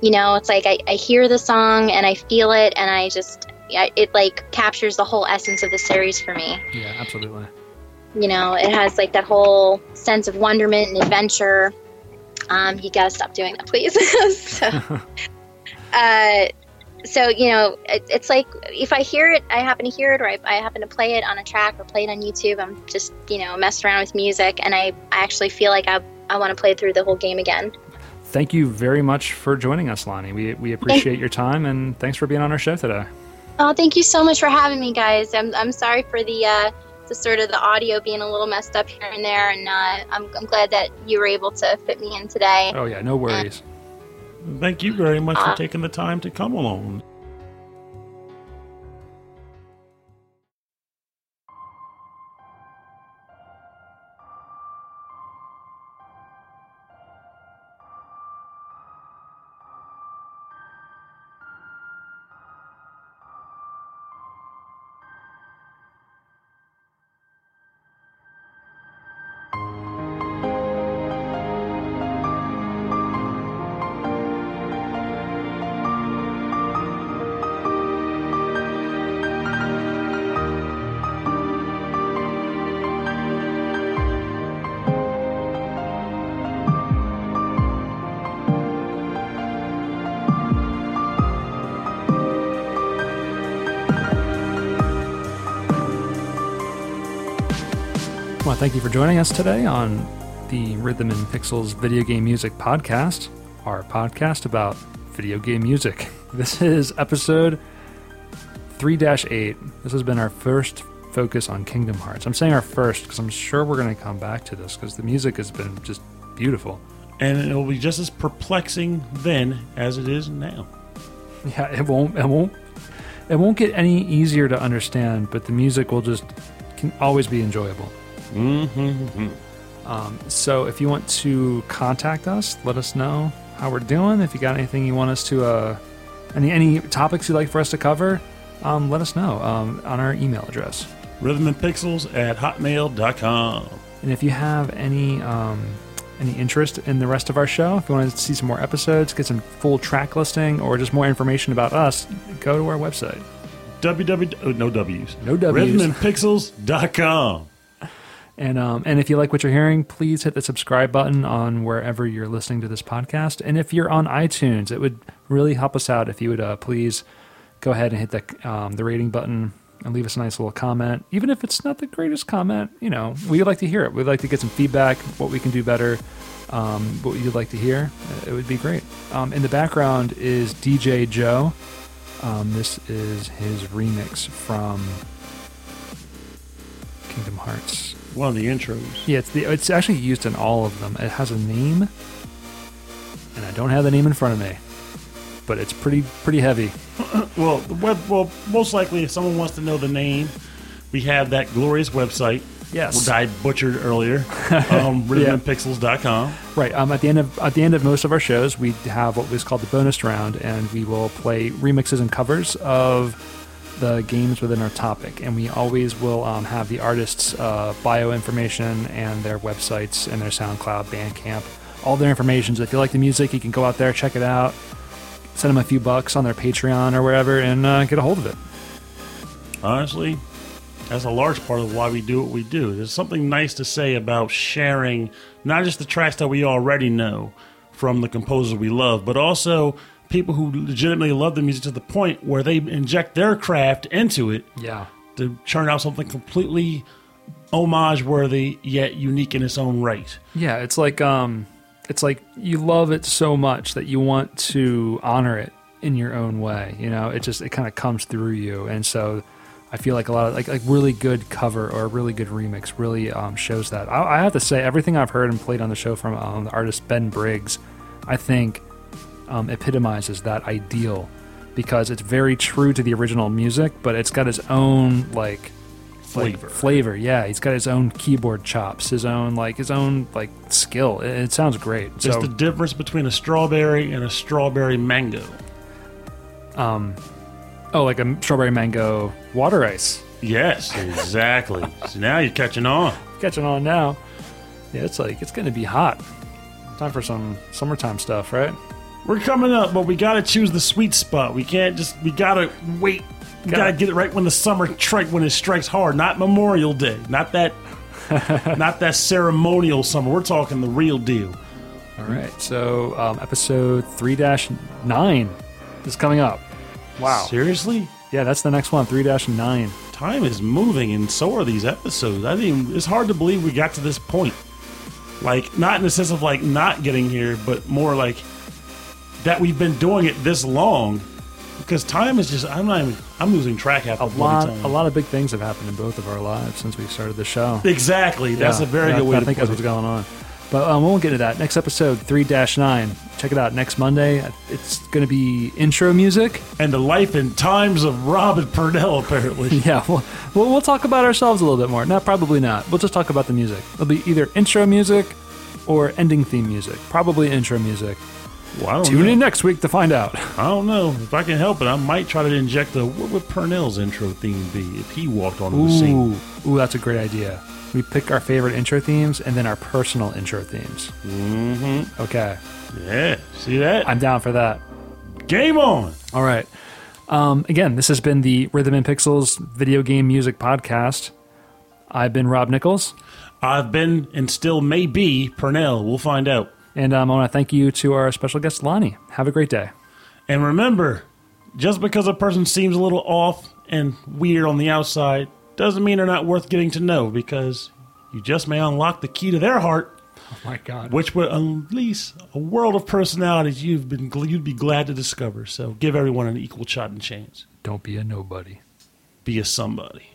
You know, it's like I, I hear the song and I feel it, and I just I, it like captures the whole essence of the series for me Yeah, absolutely. you know it has like that whole sense of wonderment and adventure um, you gotta stop doing that please so, uh, so you know it, it's like if i hear it i happen to hear it or I, I happen to play it on a track or play it on youtube i'm just you know messing around with music and i, I actually feel like i, I want to play through the whole game again Thank you very much for joining us, Lonnie. We we appreciate your time, and thanks for being on our show today. oh thank you so much for having me guys i'm, I'm sorry for the uh, the sort of the audio being a little messed up here and there and uh, I'm, I'm glad that you were able to fit me in today Oh yeah, no worries. Thank you very much for taking the time to come along. Well, thank you for joining us today on the Rhythm and Pixels Video Game Music Podcast, our podcast about video game music. This is episode 3 8. This has been our first focus on Kingdom Hearts. I'm saying our first because I'm sure we're going to come back to this because the music has been just beautiful. And it will be just as perplexing then as it is now. Yeah, it won't, it won't, it won't get any easier to understand, but the music will just can always be enjoyable. Mm-hmm. Um, so if you want to contact us, let us know how we're doing. If you got anything you want us to, uh, any any topics you'd like for us to cover, um, let us know um, on our email address. Rhythmandpixels at hotmail.com. And if you have any um, any interest in the rest of our show, if you want to see some more episodes, get some full track listing, or just more information about us, go to our website. www. Oh, no W's. No W's. Rhythmandpixels.com. And um, and if you like what you're hearing, please hit the subscribe button on wherever you're listening to this podcast. And if you're on iTunes, it would really help us out if you would uh, please go ahead and hit the um, the rating button and leave us a nice little comment. Even if it's not the greatest comment, you know, we'd like to hear it. We'd like to get some feedback, what we can do better, um, what you'd like to hear. It would be great. Um, in the background is DJ Joe. Um, this is his remix from Kingdom Hearts. One of the intros. Yeah, it's the it's actually used in all of them. It has a name, and I don't have the name in front of me, but it's pretty pretty heavy. Well, web, well, most likely, if someone wants to know the name, we have that glorious website. Yes. I butchered earlier. Um, rhythmandpixels.com. Right. Um, at the end of at the end of most of our shows, we have what was called the bonus round, and we will play remixes and covers of the games within our topic, and we always will um, have the artists' uh, bio information and their websites and their SoundCloud, Bandcamp, all their information. So if you like the music, you can go out there, check it out, send them a few bucks on their Patreon or wherever, and uh, get a hold of it. Honestly, That's a large part of why we do what we do. There's something nice to say about sharing not just the tracks that we already know from the composers we love, but also people who legitimately love the music to the point where they inject their craft into it Yeah. to churn out something completely homage worthy yet unique in its own right. Yeah, it's like um it's like you love it so much that you want to honor it in your own way. You know, it just it kind of comes through you, and so I feel like a lot of like like really good cover or a really good remix really um, shows that. I, I have to say, everything I've heard and played on the show from um, the artist Ben Briggs, I think um, epitomizes that ideal because it's very true to the original music, but it's got its own like like, Flavor. flavor, yeah. He's got his own keyboard chops, his own like his own like skill. It, it sounds great. It's So, the difference between a strawberry and a strawberry mango. Um, oh, like a strawberry mango water ice. Yes, exactly. so now you're catching on. Catching on now. Yeah, it's like it's gonna be hot. Time for some summertime stuff, right? We're coming up, but we got to choose the sweet spot. We can't just. We got to wait. We got to Gotta- get it right when the summer strike when it strikes hard. Not Memorial Day. Not that. not that ceremonial summer. We're talking the real deal. All right. So um, episode three nine is coming up. Wow. Seriously, Yeah, that's the next one. Three nine. time is moving, and so are these episodes. I think it's hard to believe we got to this point. Like, not in the sense of like not getting here, but more like that we've been doing it this long. Because time is just, I'm not even, I'm losing track half A lot, time. a lot of big things have happened in both of our lives since we started the show. Exactly. That's Yeah, a very yeah, good way I to think that's it. what's going on. But um, we won't get to that. Next episode, 3 9. Check it out next Monday. It's going to be intro music. And the life and times of Robin Purnell, apparently. Yeah, we'll, we'll, we'll talk about ourselves a little bit more. No, probably not. We'll just talk about the music. It'll be either intro music or ending theme music. Probably intro music. Well, I don't Tune know. in next week to find out. I don't know. If I can help it, I might try to inject a. What would Purnell's intro theme be if he walked onto the scene? Ooh, ooh, that's a great idea. We pick our favorite intro themes and then our personal intro themes. Mm-hmm. Okay, Yeah. See that? I'm down for that. Game on. All right. Um, again, this has been the Rhythm and Pixels video game music podcast. I've been Rob Nichols, I've been and still may be Purnell. We'll find out. And um, I want to thank you to our special guest, Lonnie. Have a great day. And remember, just because a person seems a little off and weird on the outside doesn't mean they're not worth getting to know because you just may unlock the key to their heart, Oh my God. which would unleash a world of personalities you've been you'd be glad to discover. So give everyone an equal shot and chance. Don't be a nobody. Be a somebody.